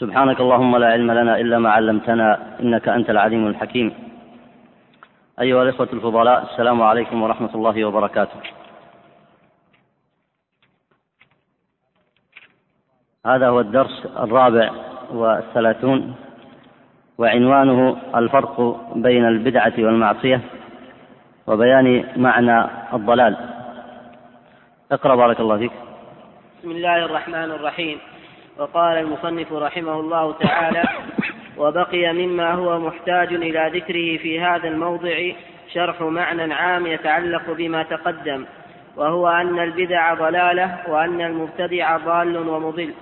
سبحانك اللهم لا علم لنا إلا ما علمتنا إنك أنت العليم الحكيم. أيها الإخوة الفضلاء السلام عليكم ورحمة الله وبركاته. هذا هو الدرس الرابع والثلاثون وعنوانه الفرق بين البدعة والمعصية وبيان معنى الضلال. اقرأ بارك الله فيك. بسم الله الرحمن الرحيم. وقال المصنف رحمه الله تعالى وبقي مما هو محتاج إلى ذكره في هذا الموضع شرح معنى عام يتعلق بما تقدم وهو أن البدع ضلالة وأن المبتدع ضال ومضل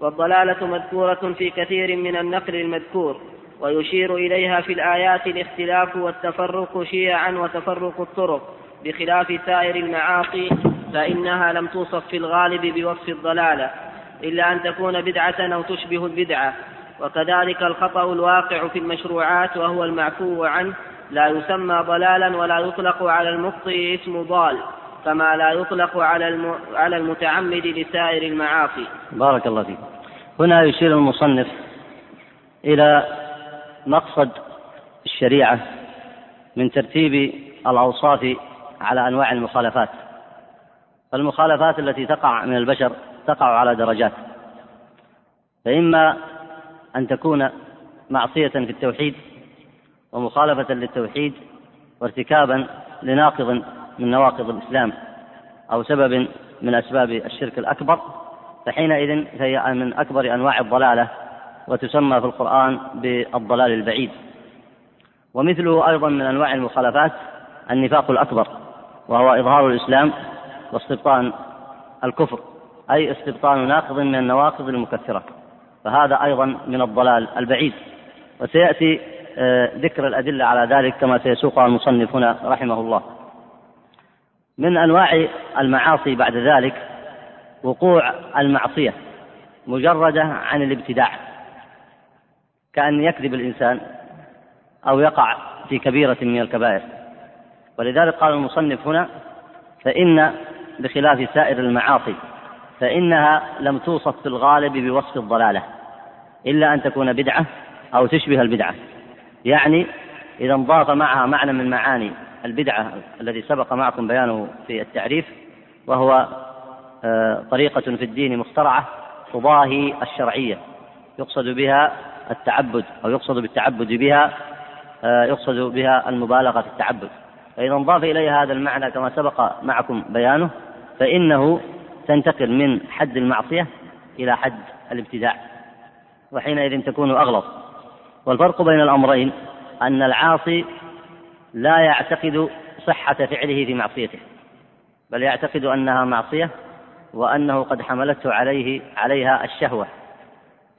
والضلالة مذكورة في كثير من النقل المذكور ويشير إليها في الآيات الاختلاف والتفرق شيعا وتفرق الطرق بخلاف سائر المعاصي فإنها لم توصف في الغالب بوصف الضلالة. إلا أن تكون بدعة أو تشبه البدعة وكذلك الخطأ الواقع في المشروعات وهو المعفو عنه لا يسمى ضلالا ولا يطلق على المخطئ اسم ضال كما لا يطلق على على المتعمد لسائر المعاصي. بارك الله فيك. هنا يشير المصنف إلى مقصد الشريعة من ترتيب الأوصاف على أنواع المخالفات. فالمخالفات التي تقع من البشر تقع على درجات. فإما أن تكون معصية في التوحيد ومخالفة للتوحيد وارتكابا لناقض من نواقض الإسلام أو سبب من أسباب الشرك الأكبر فحينئذ فهي من أكبر أنواع الضلالة وتسمى في القرآن بالضلال البعيد. ومثله أيضا من أنواع المخالفات النفاق الأكبر وهو إظهار الإسلام واستبطان الكفر. أي استبطان ناقض من النواقض المكثرة فهذا أيضا من الضلال البعيد. وسيأتي آه، ذكر الأدلة على ذلك كما سيسوقها المصنف هنا رحمه الله. من أنواع المعاصي بعد ذلك وقوع المعصية مجردة عن الابتداع. كأن يكذب الإنسان أو يقع في كبيرة من الكبائر. ولذلك قال المصنف هنا فإن بخلاف سائر المعاصي فإنها لم توصف في الغالب بوصف الضلالة إلا أن تكون بدعة أو تشبه البدعة. يعني إذا انضاف معها معنى من معاني البدعة الذي سبق معكم بيانه في التعريف وهو آه، طريقة في الدين مخترعة تضاهي الشرعية. يقصد بها التعبد أو يقصد بالتعبد بها آه، يقصد بها المبالغة في التعبد. فإذا انضاف إليها هذا المعنى كما سبق معكم بيانه فإنه تنتقل من حد المعصية إلى حد الابتداع وحينئذ تكون أغلظ. والفرق بين الأمرين أن العاصي لا يعتقد صحة فعله في معصيته بل يعتقد أنها معصية وأنه قد حملته عليه عليها الشهوة.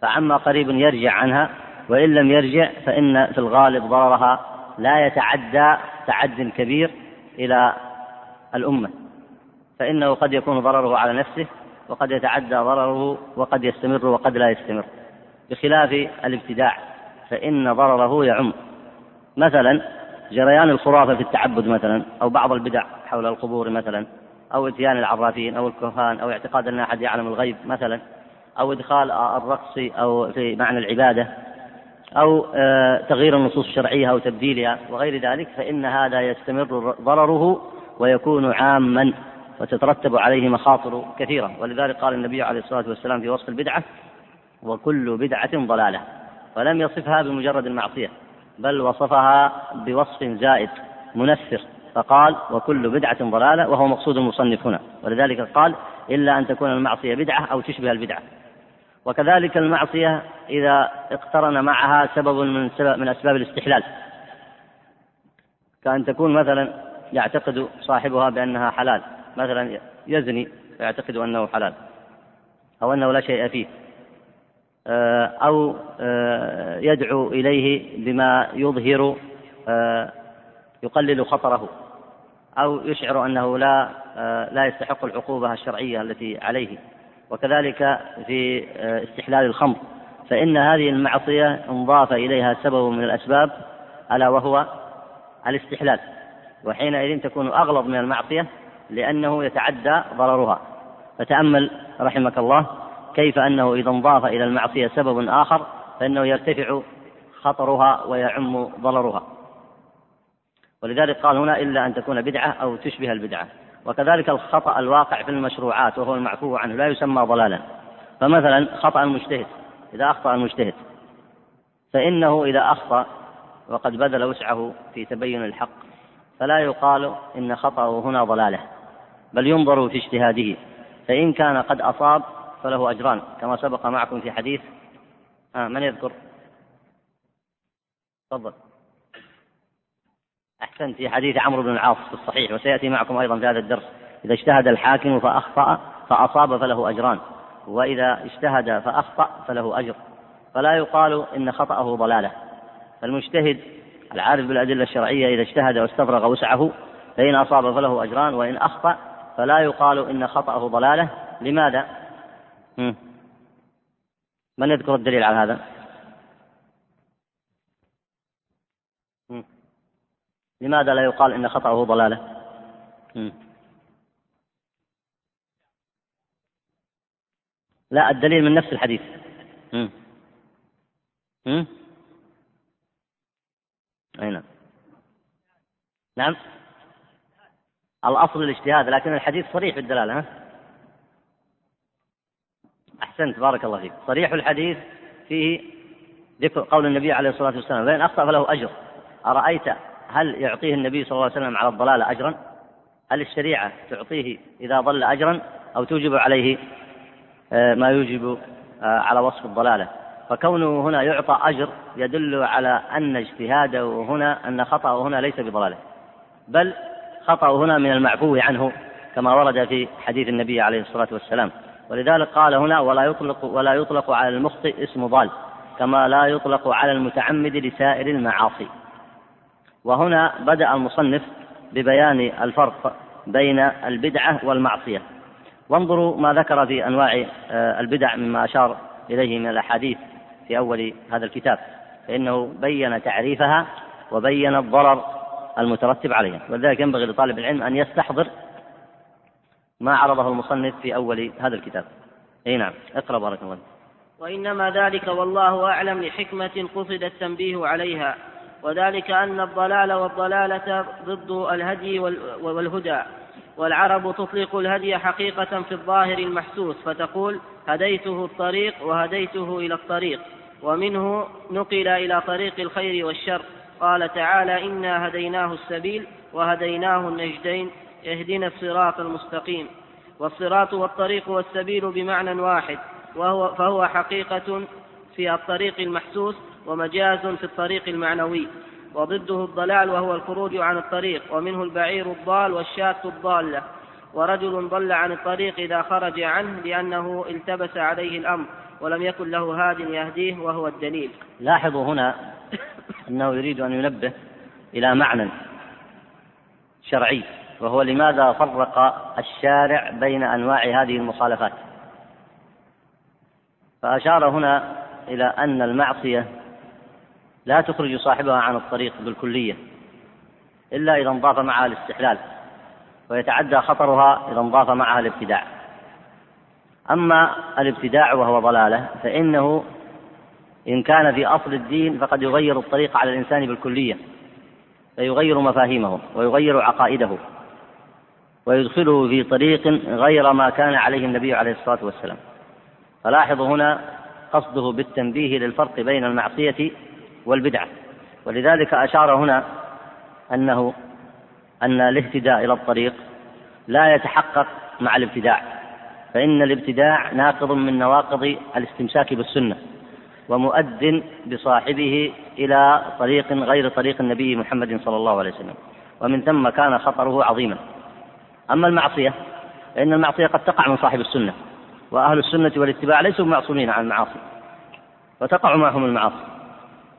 فعما قريب يرجع عنها وإن لم يرجع فإن في الغالب ضررها لا يتعدى تعد كبير إلى الأمة. فإنه قد يكون ضرره على نفسه وقد يتعدى ضرره وقد يستمر وقد لا يستمر. بخلاف الابتداع فإن ضرره يعم. مثلا جريان الخرافة في التعبد مثلا أو بعض البدع حول القبور مثلا أو إتيان العرافين أو الكهان أو اعتقاد أن أحد يعلم الغيب مثلا أو إدخال الرقص أو في معنى العبادة أو آه، تغيير النصوص الشرعية أو تبديلها وغير ذلك فإن هذا يستمر ضرره ويكون عاما. وتترتب عليه مخاطر كثيرة. ولذلك قال النبي عليه الصلاة والسلام في وصف البدعة وكل بدعة ضلالة. ولم يصفها بمجرد المعصية بل وصفها بوصف زائد منفر فقال وكل بدعة ضلالة وهو مقصود المصنف هنا. ولذلك قال إلا أن تكون المعصية بدعة أو تشبه البدعة. وكذلك المعصية إذا اقترن معها سبب من سبب من أسباب الاستحلال. كأن تكون مثلا يعتقد صاحبها بأنها حلال. مثلا يزني فيعتقد أنه حلال أو أنه لا شيء فيه. آه، أو يدعو إليه بما يظهر يقلل خطره أو يشعر أنه لا لا يستحق العقوبة الشرعية التي عليه. وكذلك في استحلال الخمر فإن هذه المعصية انضاف إليها سبب من الأسباب ألا وهو الاستحلال. وحينئذ تكون أغلظ من المعصية لأنه يتعدى ضررها. فتأمل رحمك الله كيف أنه إذا انضاف إلى المعصية سبب آخر فإنه يرتفع خطرها ويعم ضررها. ولذلك قال هنا إلا أن تكون بدعة أو تشبه البدعة. وكذلك الخطأ الواقع في المشروعات وهو المعفو عنه لا يسمى ضلالا. فمثلا خطأ المجتهد. إذا أخطأ المجتهد فإنه إذا أخطأ وقد بذل وسعه في تبين الحق فلا يقال إن خطأه هنا ضلالة. بل ينظر في اجتهاده فإن كان قد أصاب فله أجران كما سبق معكم في حديث آه من يذكر؟ تفضل. أحسنت في حديث عمرو بن العاص في الصحيح وسيأتي معكم أيضا في هذا الدرس. إذا اجتهد الحاكم فأخطأ فأصاب فله أجران وإذا اجتهد فأخطأ فله أجر. فلا يقال إن خطأه ضلالة. فالمجتهد العارف بالأدلة الشرعية إذا اجتهد واستفرغ وسعه فإن أصاب فله أجران وإن أخطأ فلا يقال إن خطأه ضلالة لماذا؟ من يذكر الدليل على هذا؟ لماذا لا يقال إن خطأه ضلالة؟ لا الدليل من نفس الحديث مم. مم. أي نعم نعم الأصل الاجتهاد لكن الحديث صريح الدلالة ها؟ أحسنت بارك الله فيك. صريح الحديث فيه ذكر قول النبي عليه الصلاة والسلام فإن أخطأ فله أجر. أرأيت هل يعطيه النبي صلى الله عليه وسلم على الضلالة أجرا؟ هل الشريعة تعطيه إذا ضل أجرا أو توجب عليه آه، ما يوجب آه، على وصف الضلالة؟ فكونه هنا يعطى أجر يدل على أن اجتهاده هنا أن خطأه هنا ليس بضلالة. بل خطأه هنا من المعفو عنه كما ورد في حديث النبي عليه الصلاة والسلام. ولذلك قال هنا ولا يطلق ولا يطلق على المخطئ اسم ضال كما لا يطلق على المتعمد لسائر المعاصي. وهنا بدأ المصنف ببيان الفرق بين البدعة والمعصية. وانظروا ما ذكر في أنواع آه، البدع مما أشار إليه من الأحاديث في أول هذا الكتاب. فإنه بين تعريفها وبين الضرر المترتب عليها. ولذلك ينبغي لطالب العلم أن يستحضر ما عرضه المصنف في أول هذا الكتاب. أي نعم. اقرأ بارك الله وإنما ذلك والله أعلم لحكمة قصد التنبيه عليها وذلك أن الضلال والضلالة ضد الهدي والهدى والعرب تطلق الهدي حقيقة في الظاهر المحسوس فتقول هديته الطريق وهديته إلى الطريق ومنه نقل إلى طريق الخير والشر. قال تعالى إنا هديناه السبيل وهديناه النجدين اهدنا الصراط المستقيم. والصراط والطريق والسبيل بمعنى واحد وهو فهو حقيقة في الطريق المحسوس ومجاز في الطريق المعنوي. وضده الضلال وهو الخروج عن الطريق ومنه البعير الضال والشاة الضالة. ورجل ضل عن الطريق إذا خرج عنه لأنه التبس عليه الأمر ولم يكن له هاد يهديه وهو الدليل. لاحظوا هنا أنه يريد أن ينبه إلى معنى شرعي وهو لماذا فرق الشارع بين أنواع هذه المخالفات. فأشار هنا إلى أن المعصية لا تخرج صاحبها عن الطريق بالكلية إلا إذا انضاف معها الاستحلال ويتعدى خطرها إذا انضاف معها الابتداع. أما الابتداع وهو ضلالة فإنه إن كان في أصل الدين فقد يغير الطريق على الإنسان بالكلية فيغير مفاهيمه ويغير عقائده ويدخله في طريق غير ما كان عليه النبي عليه الصلاة والسلام. فلاحظوا هنا قصده بالتنبيه للفرق بين المعصية والبدعة. ولذلك أشار هنا أنه أن الاهتداء إلى الطريق لا يتحقق مع الابتداع فإن الابتداع ناقض من نواقض الاستمساك بالسنة. ومؤد بصاحبه إلى طريق غير طريق النبي محمد صلى الله عليه وسلم. ومن ثم كان خطره عظيما. أما المعصية فإن المعصية قد تقع من صاحب السنة وأهل السنة والاتباع ليسوا معصومين عن المعاصي وتقع معهم المعاصي.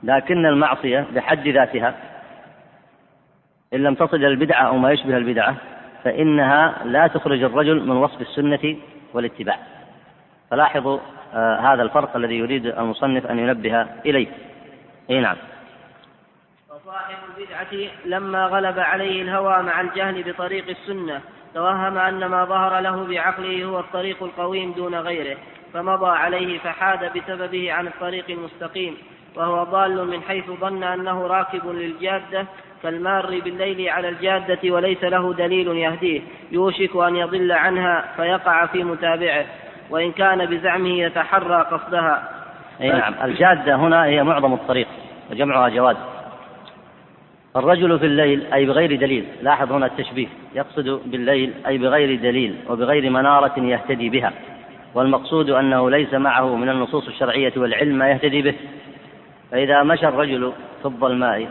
لكن المعصية بحد ذاتها إن لم تصل إلى البدعة أو ما يشبه البدعة فإنها لا تخرج الرجل من وصف السنة والاتباع. فلاحظوا هذا الفرق الذي يريد المصنف أن ينبه إليه. أي نعم. وصاحب البدعة لما غلب عليه الهوى مع الجهل بطريق السنة توهم أن ما ظهر له بعقله هو الطريق القويم دون غيره فمضى عليه فحاد بسببه عن الطريق المستقيم وهو ضال من حيث ظن أنه راكب للجادة كالمار بالليل على الجادة وليس له دليل يهديه يوشك أن يضل عنها فيقع في متابعه. وإن كان بزعمه يتحرى قصدها. أي نعم الجادة هنا هي معظم الطريق وجمعها جواد. الرجل في الليل أي بغير دليل. لاحظ هنا التشبيه. يقصد بالليل أي بغير دليل وبغير منارة يهتدي بها. والمقصود أنه ليس معه من النصوص الشرعية والعلم ما يهتدي به. فإذا مشى الرجل في الظلماء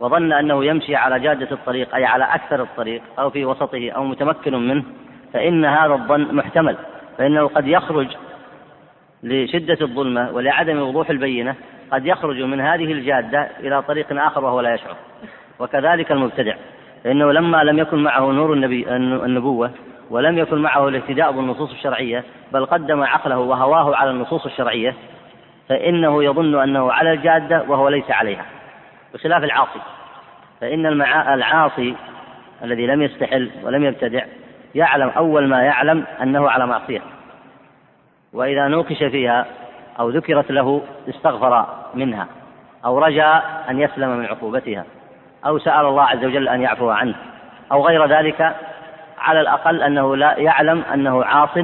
وظن أنه يمشي على جادة الطريق أي على أكثر الطريق أو في وسطه أو متمكن منه فإن هذا الظن محتمل. فإنه قد يخرج لشدة الظلمة ولعدم وضوح البينة قد يخرج من هذه الجادة إلى طريق آخر وهو لا يشعر وكذلك المبتدع فإنه لما لم يكن معه نور النبي النبوة ولم يكن معه الاهتداء بالنصوص الشرعية بل قدم عقله وهواه على النصوص الشرعية فإنه يظن أنه على الجادة وهو ليس عليها بخلاف العاصي فإن العاصي الذي لم يستحل ولم يبتدع يعلم أول ما يعلم أنه على معصية. وإذا نوقش فيها أو ذكرت له استغفر منها أو رجا أن يسلم من عقوبتها أو سأل الله عز وجل أن يعفو عنه أو غير ذلك على الأقل أنه لا يعلم أنه عاص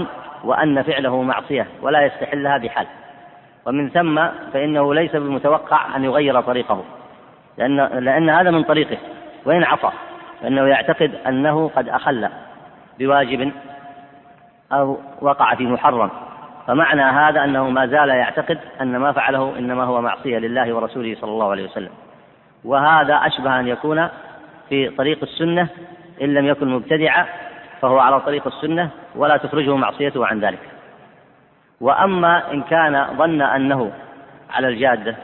وأن فعله معصية ولا يستحلها بحال. ومن ثم فإنه ليس بالمتوقع أن يغير طريقه لأن, لأن هذا من طريقه وإن عصى فإنه يعتقد أنه قد أخل. بواجب أو وقع في محرم. فمعنى هذا أنه ما زال يعتقد أن ما فعله إنما هو معصية لله ورسوله صلى الله عليه وسلم. وهذا أشبه أن يكون في طريق السنة إن لم يكن مبتدعا فهو على طريق السنة ولا تخرجه معصيته عن ذلك. وأما إن كان ظن أنه على الجادة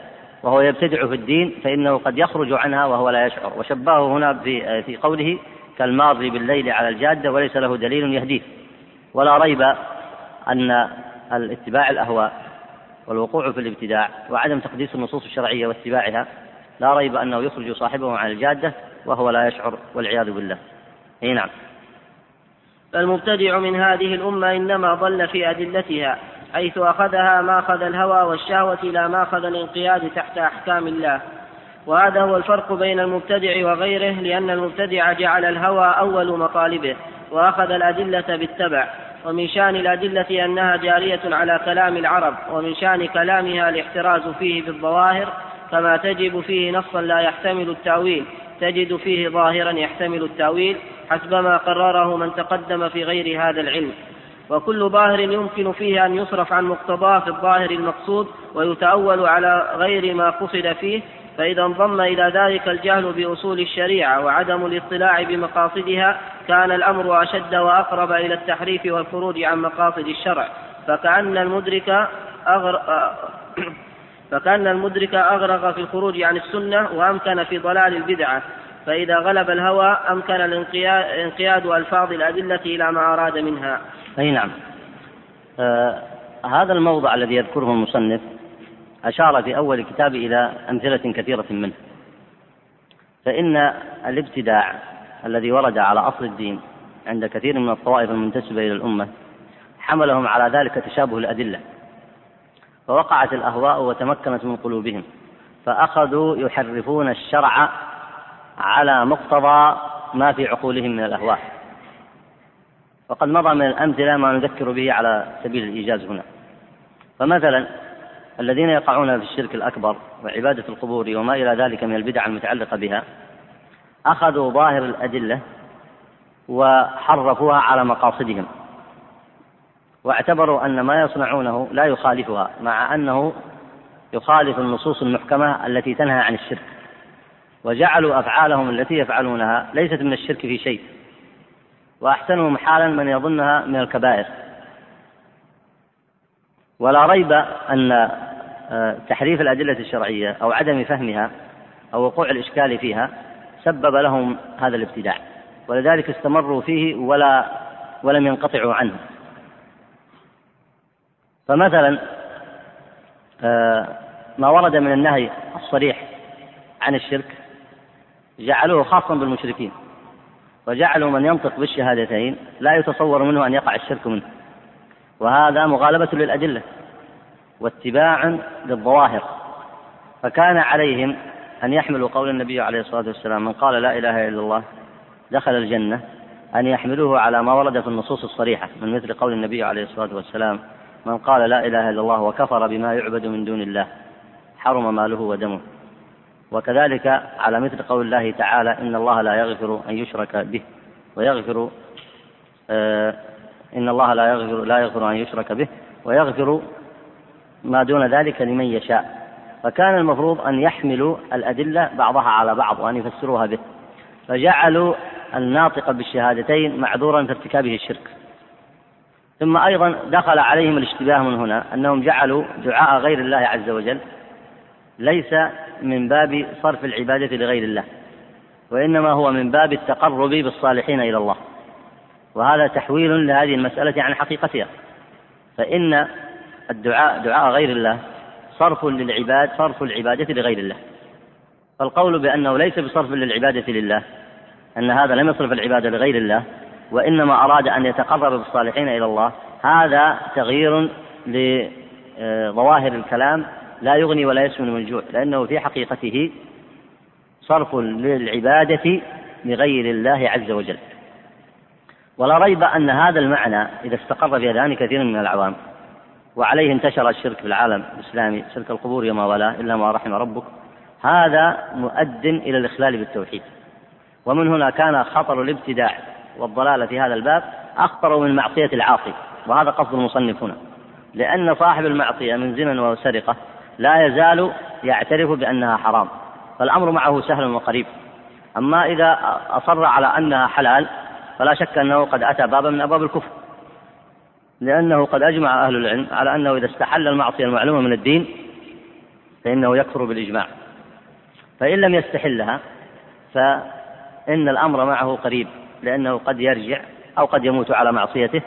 وهو يبتدع في الدين فإنه قد يخرج عنها وهو لا يشعر. وشبهه هنا في في قوله كالمار بالليل على الجادة وليس له دليل يهديه. ولا ريب أن الاتباع الأهواء والوقوع في الابتداع وعدم تقديس النصوص الشرعية واتباعها لا ريب أنه يخرج صاحبه عن الجادة وهو لا يشعر والعياذ بالله. أي نعم. فالمبتدع من هذه الأمة إنما ضل في أدلتها حيث أخذها ماخذ الهوى والشهوة لا ماخذ الانقياد تحت أحكام الله. وهذا هو الفرق بين المبتدع وغيره لأن المبتدع جعل الهوى أول مطالبه وأخذ الأدلة بالتبع ومن شأن الأدلة أنها جارية على كلام العرب ومن شأن كلامها الاحتراز فيه بالظواهر كما تجب فيه نصا لا يحتمل التأويل تجد فيه ظاهرا يحتمل التأويل حسب ما قرره من تقدم في غير هذا العلم. وكل ظاهر يمكن فيه أن يصرف عن مقتضاه في الظاهر المقصود ويتأول على غير ما قصد فيه فإذا انضم إلى ذلك الجهل بأصول الشريعة وعدم الاطلاع بمقاصدها كان الأمر أشد وأقرب إلى التحريف والخروج عن مقاصد الشرع. فكأن المدرك أغر... فكأن المدرك أغرق في الخروج عن السنة وأمكن في ضلال البدعة. فإذا غلب الهوى أمكن انقياد ألفاظ الأدلة إلى ما أراد منها. أي نعم. آه هذا الموضع الذي يذكره المصنف أشار في أول الكتاب إلى أمثلة كثيرة منه. فإن الابتداع الذي ورد على أصل الدين عند كثير من الطوائف المنتسبة إلى الأمة حملهم على ذلك تشابه الأدلة. فوقعت الأهواء وتمكنت من قلوبهم فأخذوا يحرفون الشرع على مقتضى ما في عقولهم من الأهواء. وقد مضى من الأمثلة ما نذكر به على سبيل الإيجاز هنا. فمثلا الذين يقعون في الشرك الأكبر وعبادة القبور وما إلى ذلك من البدع المتعلقة بها أخذوا ظاهر الأدلة وحرفوها على مقاصدهم واعتبروا أن ما يصنعونه لا يخالفها مع أنه يخالف النصوص المحكمة التي تنهى عن الشرك وجعلوا أفعالهم التي يفعلونها ليست من الشرك في شيء وأحسنهم حالا من يظنها من الكبائر. ولا ريب أن آه، تحريف الأدلة الشرعية أو عدم فهمها أو وقوع الإشكال فيها سبب لهم هذا الابتداع. ولذلك استمروا فيه ولا ولم ينقطعوا عنه. فمثلا آه، ما ورد من النهي الصريح عن الشرك جعلوه خاصا بالمشركين وجعلوا من ينطق بالشهادتين لا يتصور منه أن يقع الشرك منه. وهذا مغالبة للأدلة واتباع للظواهر. فكان عليهم أن يحملوا قول النبي عليه الصلاة والسلام من قال لا إله إلا الله دخل الجنة أن يحملوه على ما ورد في النصوص الصريحة من مثل قول النبي عليه الصلاة والسلام من قال لا إله إلا الله وكفر بما يعبد من دون الله حرم ماله ودمه. وكذلك على مثل قول الله تعالى إن الله لا يغفر أن يشرك به ويغفر آه إن الله لا يغفر لا يغفر أن يشرك به ويغفر ما دون ذلك لمن يشاء. فكان المفروض أن يحملوا الأدلة بعضها على بعض وأن يفسروها به. فجعلوا الناطق بالشهادتين معذورا في ارتكابه الشرك. ثم أيضا دخل عليهم الاشتباه من هنا أنهم جعلوا دعاء غير الله عز وجل ليس من باب صرف العبادة لغير الله وإنما هو من باب التقرب بالصالحين إلى الله. وهذا تحويل لهذه المسألة عن حقيقتها فإن الدعاء دعاء غير الله صرف للعباد صرف العبادة لغير الله. فالقول بأنه ليس بصرف للعبادة لله أن هذا لم يصرف العبادة لغير الله وإنما أراد أن يتقرب بالصالحين إلى الله هذا تغيير لظواهر الكلام لا يغني ولا يسمن من جوع لأنه في حقيقته صرف للعبادة لغير الله عز وجل. ولا ريب أن هذا المعنى إذا استقر في أذهان كثير من العوام وعليه انتشر الشرك في العالم الإسلامي شرك القبور وما والاه إلا ما رحم ربك. هذا مؤد إلى الإخلال بالتوحيد. ومن هنا كان خطر الابتداع والضلال في هذا الباب أخطر من معصية العاصي وهذا قصد المصنف هنا. لأن صاحب المعصية من زنا وسرقة لا يزال يعترف بأنها حرام فالأمر معه سهل وقريب. أما إذا أصر على أنها حلال فلا شك أنه قد أتى بابا من أبواب الكفر لأنه قد أجمع أهل العلم على أنه إذا استحل المعصية المعلومة من الدين فإنه يكفر بالإجماع. فإن لم يستحلها فإن الأمر معه قريب لأنه قد يرجع أو قد يموت على معصيته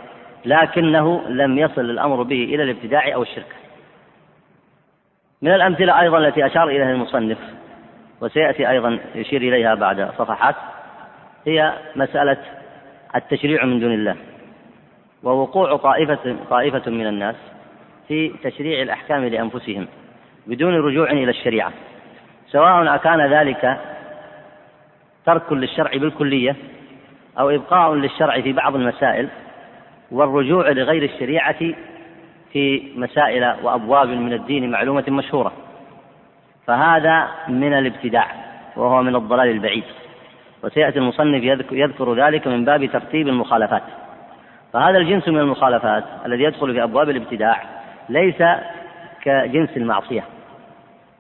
لكنه لم يصل الأمر به إلى الابتداع أو الشرك. من الأمثلة أيضا التي أشار إليها المصنف وسيأتي أيضا يشير إليها بعد صفحات هي مسألة التشريع من دون الله. ووقوع طائفة طائفة من الناس في تشريع الأحكام لأنفسهم بدون رجوع إلى الشريعة. سواء أكان ذلك ترك للشرع بالكلية أو إبقاء للشرع في بعض المسائل والرجوع لغير الشريعة في مسائل وأبواب من الدين معلومة مشهورة. فهذا من الابتداع وهو من الضلال البعيد. وسيأتي المصنف يذكر ذلك من باب ترتيب المخالفات. فهذا الجنس من المخالفات الذي يدخل في أبواب الابتداع ليس كجنس المعصية.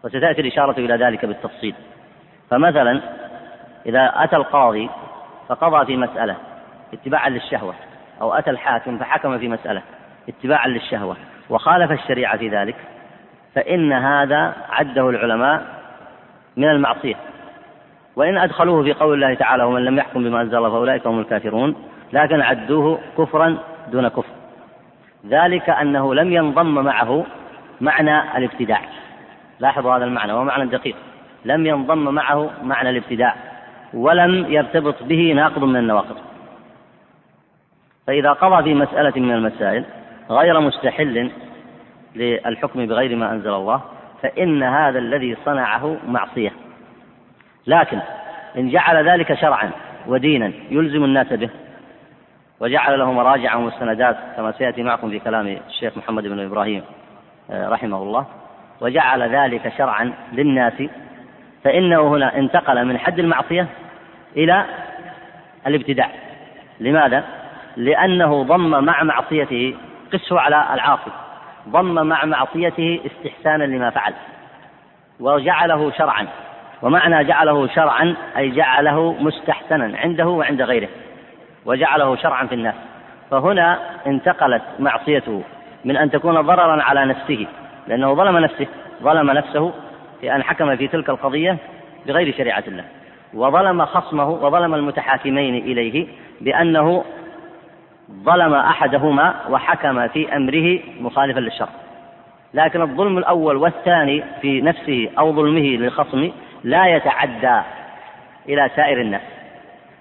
وستأتي الإشارة إلى ذلك بالتفصيل. فمثلا إذا أتى القاضي فقضى في مسألة اتباعا للشهوة أو أتى الحاكم فحكم في مسألة اتباعا للشهوة وخالف الشريعة في ذلك فإن هذا عده العلماء من المعصية. وإن أدخلوه في قول الله تعالى ومن لم يحكم بما أنزل الله فأولئك هم الكافرون لكن عدوه كفرا دون كفر. ذلك أنه لم ينضم معه معنى الابتداع. لاحظوا هذا المعنى وهو معنى دقيق. لم ينضم معه معنى الابتداع ولم يرتبط به ناقض من النواقض. فإذا قضى في مسألة من المسائل غير مستحل للحكم بغير ما أنزل الله فإن هذا الذي صنعه معصية. لكن إن جعل ذلك شرعا ودينا يلزم الناس به وجعل له مراجع ومستندات كما سيأتي معكم في كلام الشيخ محمد بن إبراهيم آه، رحمه الله. وجعل ذلك شرعا للناس فإنه هنا انتقل من حد المعصية إلى الابتداع. لماذا؟ لأنه ضم مع معصيته قسه على العاصي ضم مع معصيته استحسانا لما فعل وجعله شرعا. ومعنى جعله شرعا أي جعله مستحسنا عنده وعند غيره وجعله شرعا في الناس. فهنا انتقلت معصيته من أن تكون ضررا على نفسه لأنه ظلم نفسه ظلم نفسه في أن حكم في تلك القضية بغير شريعة الله. وظلم خصمه وظلم المتحاكمين إليه بأنه ظلم أحدهما وحكم في أمره مخالفا للشرع. لكن الظلم الأول والثاني في نفسه أو ظلمه للخصم لا يتعدى إلى سائر الناس.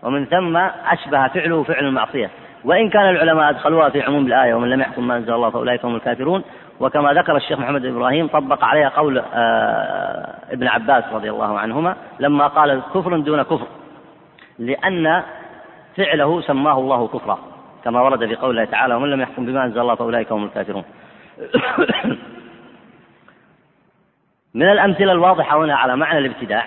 ومن ثم أشبه فعله فعل المعصية. وإن كان العلماء أدخلوها في عموم الآية ومن لم يحكم ما أنزل الله فأولئك هم الكافرون. وكما ذكر الشيخ محمد بن إبراهيم طبق عليها قول آه، ابن عباس رضي الله عنهما لما قال كفر دون كفر. لأن فعله سماه الله كفرا كما ورد في قوله تعالى ومن لم يحكم بما أنزل الله فأولئك هم الكافرون. من الأمثلة الواضحة هنا على معنى الابتداع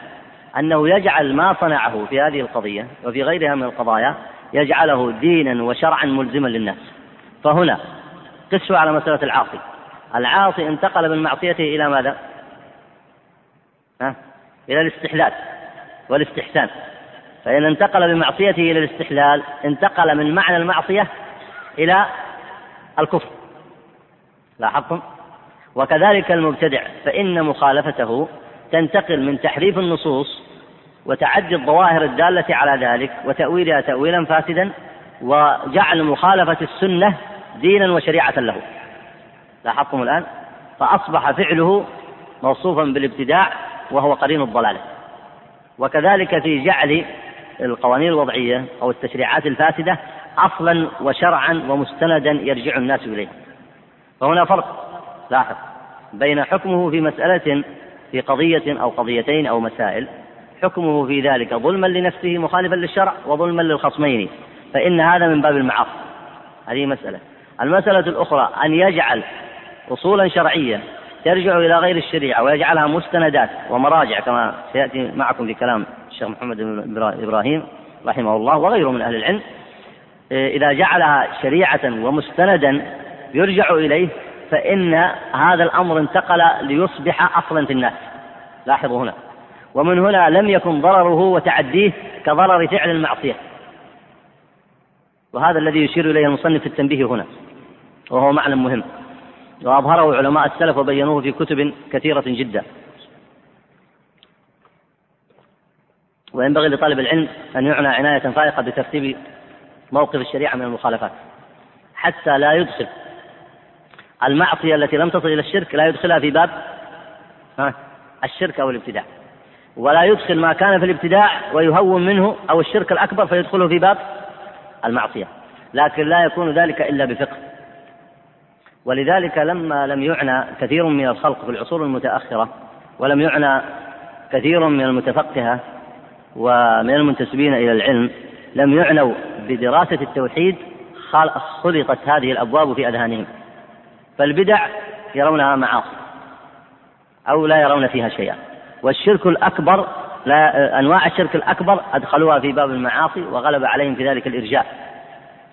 أنه يجعل ما صنعه في هذه القضية وفي غيرها من القضايا يجعله دينا وشرعا ملزما للناس فهنا قسوا على مسألة العاصي العاصي انتقل من معصيته إلى ماذا؟ ها؟ إلى الاستحلال والاستحسان فإن انتقل بمعصيته إلى الاستحلال انتقل من معنى المعصية إلى الكفر لاحظتم؟ وكذلك المبتدع فإن مخالفته تنتقل من تحريف النصوص وتعدي الظواهر الدالة على ذلك وتأويلها تأويلا فاسدا وجعل مخالفة السنة دينا وشريعة له. لاحظتم الآن؟ فأصبح فعله موصوفا بالابتداع وهو قرين الضلالة. وكذلك في جعل القوانين الوضعية أو التشريعات الفاسدة أصلا وشرعا ومستندا يرجع الناس إليه. فهنا فرق. لاحظ بين حكمه في مسألة في قضية أو قضيتين أو مسائل حكمه في ذلك ظلما لنفسه مخالفا للشرع وظلما للخصمين فإن هذا من باب المعاصي. هذه مسألة. المسألة الأخرى أن يجعل أصولا شرعية ترجع إلى غير الشريعة ويجعلها مستندات ومراجع كما سيأتي معكم في كلام الشيخ محمد بن إبراهيم رحمه الله وغيره من أهل العلم. إذا جعلها شريعة ومستندا يرجع إليه فإن هذا الأمر انتقل ليصبح أصلا في الناس. لاحظوا هنا. ومن هنا لم يكن ضرره وتعديه كضرر فعل المعصية. وهذا الذي يشير إليه المصنف في التنبيه هنا. وهو معنى مهم. وأظهره علماء السلف وبينوه في كتب كثيرة جدا. وينبغي لطالب العلم أن يعنى عناية فائقة بترتيب موقف الشريعة من المخالفات. حتى لا يدخل المعصية التي لم تصل إلى الشرك لا يدخلها في باب الشرك أو الابتداع. ولا يدخل ما كان في الابتداع ويهون منه أو الشرك الأكبر فيدخله في باب المعصية. لكن لا يكون ذلك إلا بفقه. ولذلك لما لم يعنى كثير من الخلق في العصور المتأخرة ولم يعنى كثير من المتفقهة ومن المنتسبين إلى العلم لم يعنوا بدراسة التوحيد خلطت هذه الأبواب في أذهانهم. فالبدع يرونها معاصي أو لا يرون فيها شيئا. والشرك الأكبر لا أنواع الشرك الأكبر أدخلوها في باب المعاصي وغلب عليهم في ذلك الإرجاء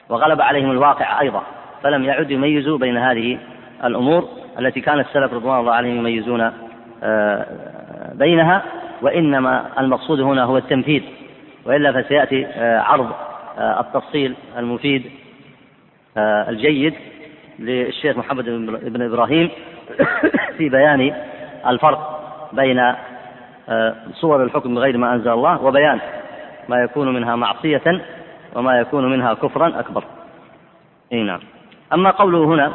وغلب عليهم الواقع أيضا فلم يعد يميزوا بين هذه الأمور التي كان السلف رضوان الله عليهم يميزون آه، بينها وإنما المقصود هنا هو التمثيل وإلا فسيأتي آه، عرض آه، التفصيل المفيد الجيد للشيخ محمد بن إبراهيم في بيان الفرق بين صور الحكم بغير ما أنزل الله وبيان ما يكون منها معصية وما يكون منها كفرا أكبر. إيه نعم. أما قوله هنا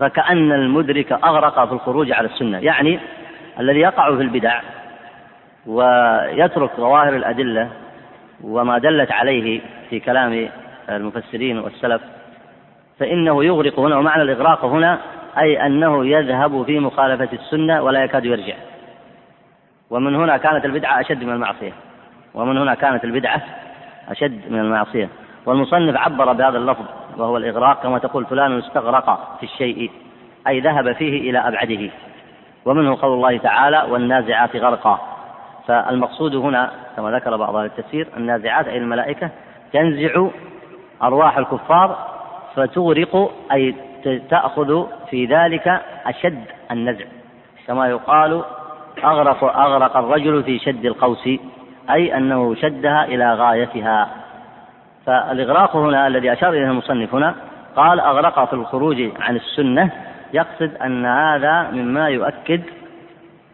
فكأن المدرك أغرق في الخروج على السنة يعني الذي يقع في البدع ويترك ظواهر الأدلة وما دلت عليه في كلام المفسرين والسلف فإنه يغرق هنا ومعنى الإغراق هنا أي أنه يذهب في مخالفة السنة ولا يكاد يرجع. ومن هنا كانت البدعة أشد من المعصية. ومن هنا كانت البدعة أشد من المعصية. والمصنف عبر بهذا اللفظ وهو الإغراق كما تقول فلان استغرق في الشيء أي ذهب فيه إلى أبعده. ومنه قول الله تعالى والنازعات غرقا فالمقصود هنا كما ذكر بعض التفسير النازعات أي الملائكة تنزع أرواح الكفار فتغرق أي تأخذ في ذلك أشد النزع. كما يقال أغرق أغرق الرجل في شد القوس أي أنه شدها إلى غايتها. فالإغراق هنا الذي أشار إليه المصنف هنا قال أغرق في الخروج عن السنة يقصد أن هذا مما يؤكد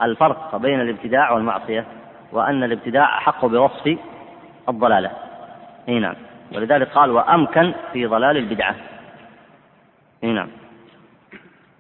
الفرق بين الابتداع والمعصية وأن الابتداع أحق بوصف الضلالة. أي نعم. ولذلك قال وأمكن في ضلال البدعة. نعم.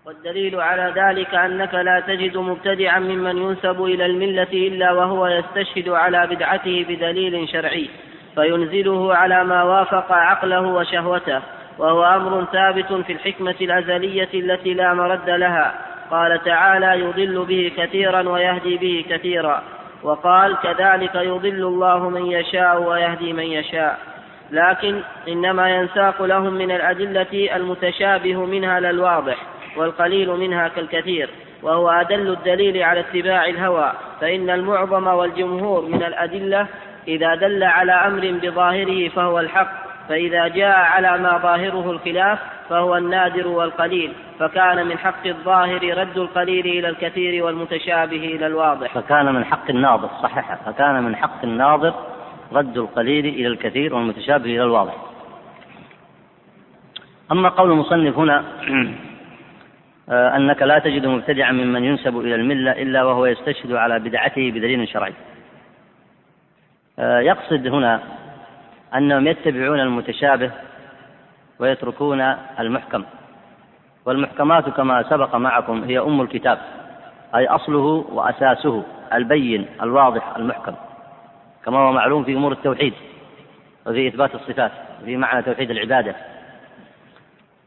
والدليل على ذلك أنك لا تجد مبتدعا ممن ينسب إلى الملة إلا وهو يستشهد على بدعته بدليل شرعي فينزله على ما وافق عقله وشهوته وهو أمر ثابت في الحكمة الأزلية التي لا مرد لها. قال تعالى يضل به كثيرا ويهدي به كثيرا. وقال كذلك يضل الله من يشاء ويهدي من يشاء. لكن إنما ينساق لهم من الأدلة المتشابه منها للواضح والقليل منها كالكثير وهو أدل الدليل على اتباع الهوى فإن المعظم والجمهور من الأدلة إذا دل على أمر بظاهره فهو الحق فإذا جاء على ما ظاهره الخلاف فهو النادر والقليل فكان من حق الظاهر رد القليل إلى الكثير والمتشابه إلى الواضح. فكان من حق الناظر صحيح فكان من حق الناظر رد القليل إلى الكثير والمتشابه إلى الواضح. أما قول المصنف هنا آه، أنك لا تجد مبتدعا ممن ينسب إلى الملة إلا وهو يستشهد على بدعته بدليل شرعي. آه، يقصد هنا أنهم يتبعون المتشابه ويتركون المحكم. والمحكمات كما سبق معكم هي أم الكتاب أي أصله وأساسه البين الواضح المحكم. كما هو معلوم في أمور التوحيد وفي إثبات الصفات في معنى توحيد العبادة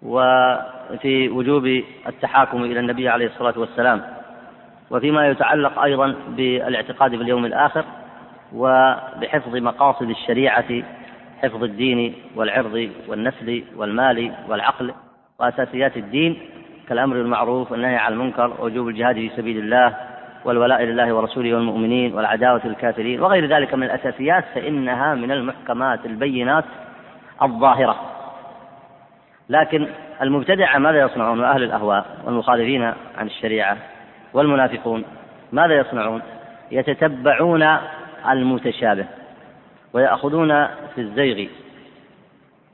وفي وجوب التحاكم إلى النبي عليه الصلاة والسلام وفيما يتعلق أيضا بالاعتقاد باليوم الآخر وبحفظ مقاصد الشريعة حفظ الدين والعرض والنسل والمال والعقل وأساسيات الدين كالأمر بالمعروف والنهي عن المنكر ووجوب الجهاد في سبيل الله والولاء لله ورسوله والمؤمنين والعداوة للكافرين وغير ذلك من الأساسيات فإنها من المحكمات البينات الظاهرة. لكن المبتدعة ماذا يصنعون وأهل الأهواء والمخالفين عن الشريعة والمنافقون ماذا يصنعون؟ يتتبعون المتشابه ويأخذون في الزيغ.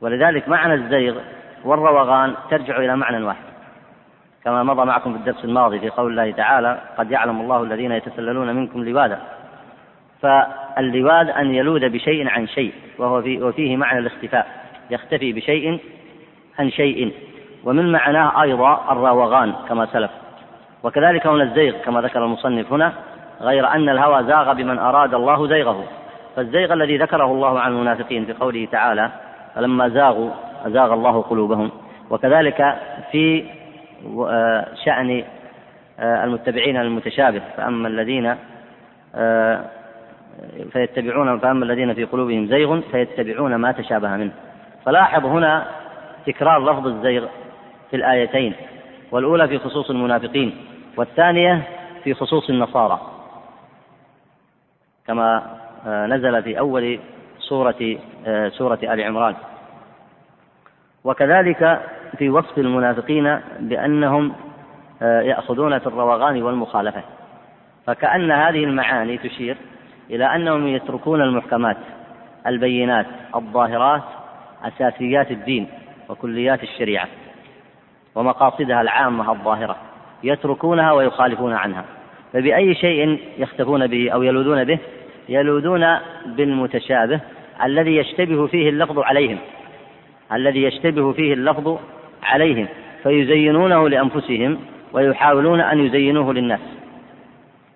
ولذلك معنى الزيغ والروغان ترجع إلى معنى واحد. كما مضى معكم في الدرس الماضي في قول الله تعالى قد يعلم الله الذين يتسللون منكم لواذا فاللواذ أن يلوذ بشيء عن شيء وهو في وفيه معنى الاختفاء. يختفي بشيء عن شيء ومن معناه أيضا الراوغان كما سلف. وكذلك هنا الزيغ كما ذكر المصنف هنا غير أن الهوى زاغ بمن أراد الله زيغه. فالزيغ الذي ذكره الله عن المنافقين في قوله تعالى فلما زاغوا أزاغ الله قلوبهم. وكذلك في آه، شأن آه، المتبعين المتشابه فأما الذين آه، فيتبعون فأما الذين في قلوبهم زيغ فيتبعون ما تشابه منه. فلاحظ هنا تكرار لفظ الزيغ في الآيتين والأولى في خصوص المنافقين والثانية في خصوص النصارى. كما نزل في أول سورة سورة آل عمران. وكذلك في وصف المنافقين بأنهم يأخذون في الروغان والمخالفة. فكأن هذه المعاني تشير إلى أنهم يتركون المحكمات البينات الظاهرات أساسيات الدين وكليات الشريعة ومقاصدها العامة الظاهرة يتركونها ويخالفون عنها. فبأي شيء يختفون به أو يلوذون به يلوذون بالمتشابه الذي يشتبه فيه اللفظ عليهم الذي يشتبه فيه اللفظ عليهم فيزينونه لأنفسهم ويحاولون أن يزينوه للناس.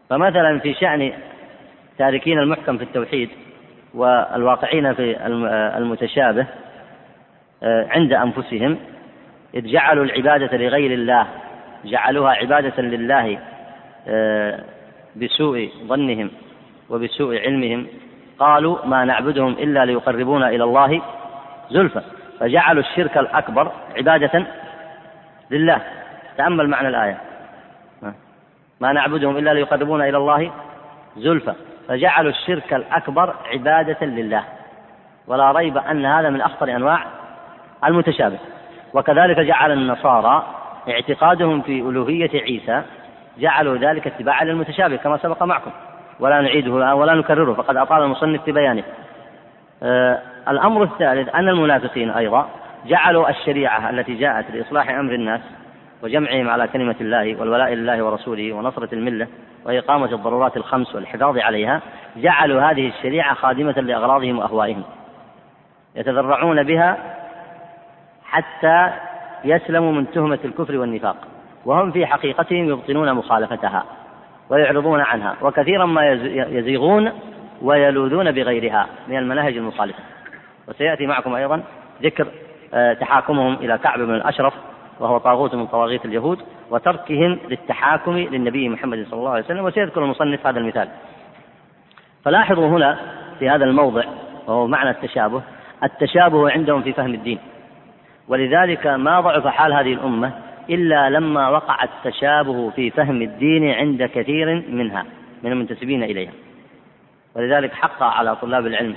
فمثلا في شأن تاركين المحكم في التوحيد والواقعين في المتشابه آه، عند أنفسهم إذ جعلوا العبادة لغير الله جعلوها عبادة لله آه، بسوء ظنهم وبسوء علمهم قالوا ما نعبدهم إلا ليقربونا إلى الله زلفى. فجعلوا الشرك الأكبر عبادة لله. تأمل معنى الآية. ما نعبدهم إلا ليقربونا إلى الله زلفى. فجعلوا الشرك الأكبر عبادة لله. ولا ريب أن هذا من أخطر أنواع المتشابه. وكذلك جعل النصارى اعتقادهم في ألوهية عيسى جعلوا ذلك اتباعا للمتشابه كما سبق معكم. ولا نعيده ولا نكرره. فقد أطال المصنف في بيانه. آه الأمر الثالث أن المنافقين أيضا جعلوا الشريعة التي جاءت لإصلاح أمر الناس وجمعهم على كلمة الله والولاء لله ورسوله ونصرة الملة وإقامة الضرورات الخمس والحفاظ عليها جعلوا هذه الشريعة خادمة لأغراضهم وأهوائهم. يتذرعون بها حتى يسلموا من تهمة الكفر والنفاق. وهم في حقيقتهم يبطنون مخالفتها ويعرضون عنها وكثيرا ما يزيغون ويلوذون بغيرها من المناهج المخالفة. وسيأتي معكم أيضا ذكر آه، تحاكمهم إلى كعب بن الأشرف وهو طاغوت من طواغيت اليهود وتركهم للتحاكم للنبي محمد صلى الله عليه وسلم وسيذكر المصنف هذا المثال. فلاحظوا هنا في هذا الموضع وهو معنى التشابه التشابه عندهم في فهم الدين. ولذلك ما ضعف حال هذه الأمة إلا لما وقع التشابه في فهم الدين عند كثير منها من المنتسبين إليها. ولذلك حق على طلاب العلم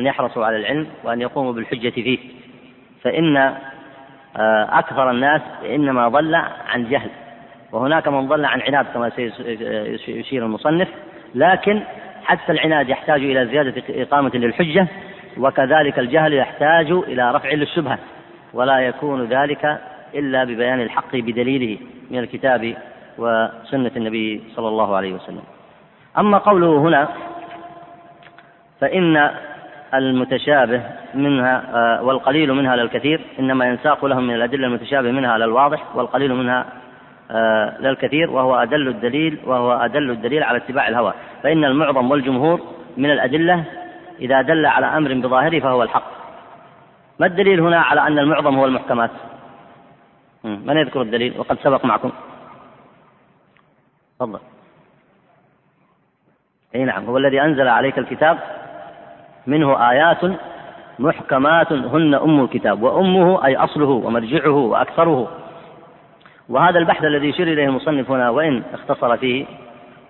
أن يحرصوا على العلم وأن يقوموا بالحجة فيه. فإن آه، أكثر الناس إنما ضل عن جهل. وهناك من ضل عن عناد كما سيشير المصنف. لكن حتى العناد يحتاج إلى زيادة إقامة للحجة وكذلك الجهل يحتاج إلى رفع للشبهة. ولا يكون ذلك إلا ببيان الحق بدليله من الكتاب وسنة النبي صلى الله عليه وسلم. أما قوله هنا فإن المتشابه منها آه، والقليل منها للكثير إنما ينساق لهم من الأدلة المتشابه منها للواضح والقليل منها آه، للكثير وهو أدل الدليل وهو أدل الدليل على اتباع الهوى. فإن المعظم والجمهور من الأدلة إذا دل على أمر بظاهره فهو الحق. ما الدليل هنا على أن المعظم هو المحكمات؟ من يذكر الدليل؟ وقد سبق معكم. تفضل. أي نعم هو الذي أنزل عليك الكتاب منه آيات محكمات هن أم الكتاب وأمه أي أصله ومرجعه وأكثره. وهذا البحث الذي يشير إليه المصنف هنا وإن اختصر فيه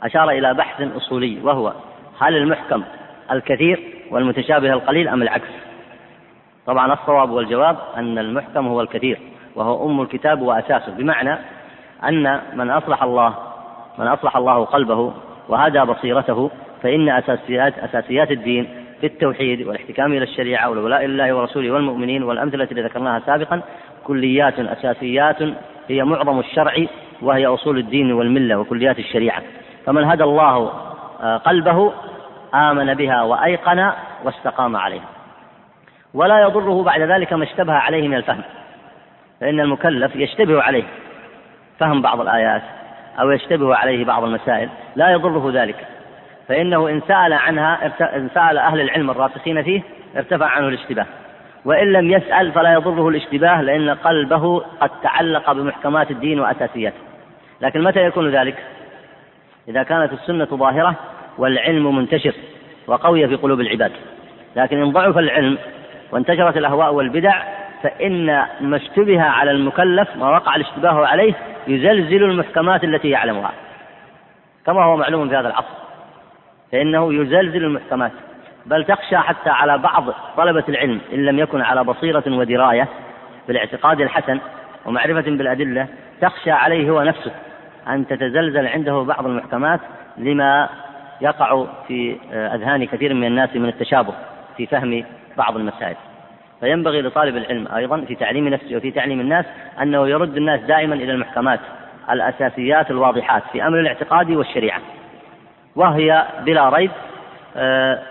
أشار إلى بحث أصولي وهو هل المحكم الكثير والمتشابه القليل أم العكس؟ طبعا الصواب والجواب أن المحكم هو الكثير وهو أم الكتاب وأساسه بمعنى أن من أصلح الله من أصلح الله قلبه وهدى بصيرته فإن اساسيات أساسيات الدين في التوحيد والاحتكام إلى الشريعة والولاء لله ورسوله والمؤمنين والأمثلة التي ذكرناها سابقا كليات أساسيات هي معظم الشرع وهي أصول الدين والملة وكليات الشريعة. فمن هدى الله آه، قلبه آمن بها وأيقن واستقام عليها. ولا يضره بعد ذلك ما اشتبه عليه من الفهم. فإن المكلف يشتبه عليه فهم بعض الآيات أو يشتبه عليه بعض المسائل. لا يضره ذلك. فإنه إن سأل عنها إن سأل أهل العلم الراسخين فيه ارتفع عنه الاشتباه. وإن لم يسأل فلا يضره الاشتباه لأن قلبه قد تعلق بمحكمات الدين وأساسياته. لكن متى يكون ذلك؟ إذا كانت السنة ظاهرة والعلم منتشر وقوي في قلوب العباد. لكن إن ضعف العلم وانتشرت الأهواء والبدع فإن ما اشتبه على المكلف ما وقع الاشتباه عليه يزلزل المحكمات التي يعلمها. كما هو معلوم في هذا العصر. فإنه يزلزل المحكمات. بل تخشى حتى على بعض طلبة العلم إن لم يكن على بصيرة ودراية بالاعتقاد الحسن ومعرفة بالأدلة تخشى عليه هو نفسه أن تتزلزل عنده بعض المحكمات لما يقع في أذهان كثير من الناس من التشابه في فهم بعض المسائل. فينبغي لطالب العلم أيضا في تعليم نفسه وفي تعليم الناس أنه يرد الناس دائما إلى المحكمات الأساسيات الواضحات في أمر الاعتقاد والشريعة. وهي بلا ريب آه،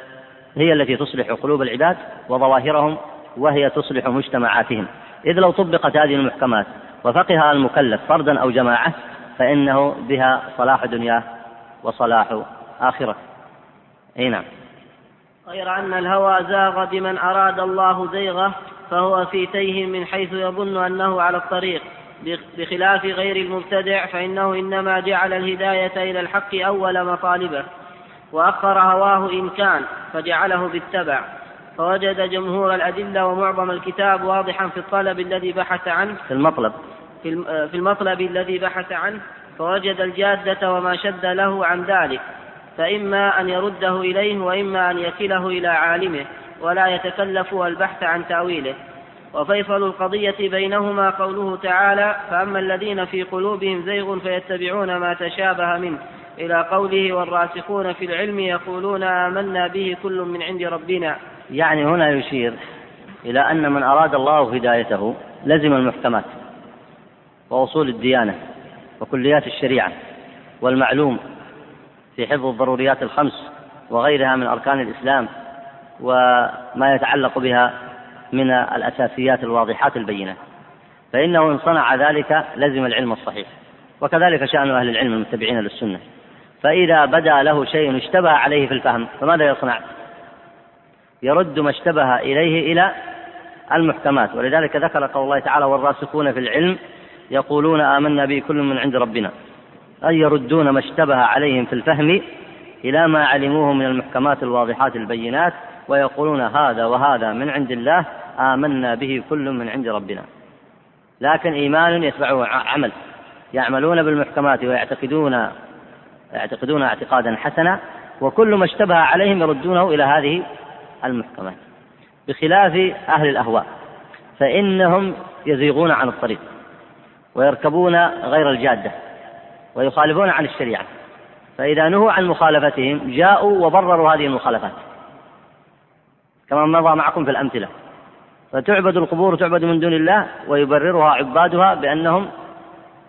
هي التي تصلح قلوب العباد وظواهرهم وهي تصلح مجتمعاتهم. إذ لو طبقت هذه المحكمات وفقها المكلف فردا أو جماعة فإنه بها صلاح دنياه وصلاح آخرة. أي نعم. غير أن الهوى زاغ بمن أراد الله زيغه فهو في تيه من حيث يظن أنه على الطريق. بخلاف غير المبتدع فإنه إنما جعل الهداية إلى الحق أول مطالبه وأخر هواه إن كان فجعله بالتبع. فوجد جمهور الأدلة ومعظم الكتاب واضحا في الطلب الذي بحث عنه. في المطلب. في المطلب الذي بحث عنه فوجد الجادة وما شد له عن ذلك. فإما أن يرده إليه وإما أن يكله إلى عالمه ولا يتكلف البحث عن تأويله. وفيصل القضية بينهما قوله تعالى فأما الذين في قلوبهم زيغ فيتبعون ما تشابه منه. إلى قوله والراسخون في العلم يقولون آمنا به كل من عند ربنا. يعني هنا يشير إلى أن من أراد الله هدايته لزم المحكمات وأصول الديانة وكليات الشريعة والمعلوم في حفظ الضروريات الخمس وغيرها من أركان الإسلام وما يتعلق بها من الأساسيات الواضحات البينة. فإنه إن صنع ذلك لزم العلم الصحيح. وكذلك شأن أهل العلم المتبعين للسنة. فإذا بدا له شيء اشتبه عليه في الفهم فماذا يصنع؟ يرد ما اشتبه إليه إلى المحكمات. ولذلك ذكر قول الله تعالى والراسخون في العلم يقولون آمنا به كل من عند ربنا. أي يردون ما اشتبه عليهم في الفهم إلى ما علموه من المحكمات الواضحات البينات ويقولون هذا وهذا من عند الله آمنا به كل من عند ربنا. لكن إيمان يتبعه عمل. يعملون بالمحكمات ويعتقدون يعتقدون اعتقادا حسنا وكل ما اشتبه عليهم يردونه إلى هذه المحكمات بخلاف أهل الأهواء فإنهم يزيغون عن الطريق ويركبون غير الجادة ويخالفون عن الشريعة. فإذا نهوا عن مخالفتهم جاءوا وبرروا هذه المخالفات. كما مضى معكم في الأمثلة. فتعبد القبور تعبد من دون الله ويبررها عبادها بأنهم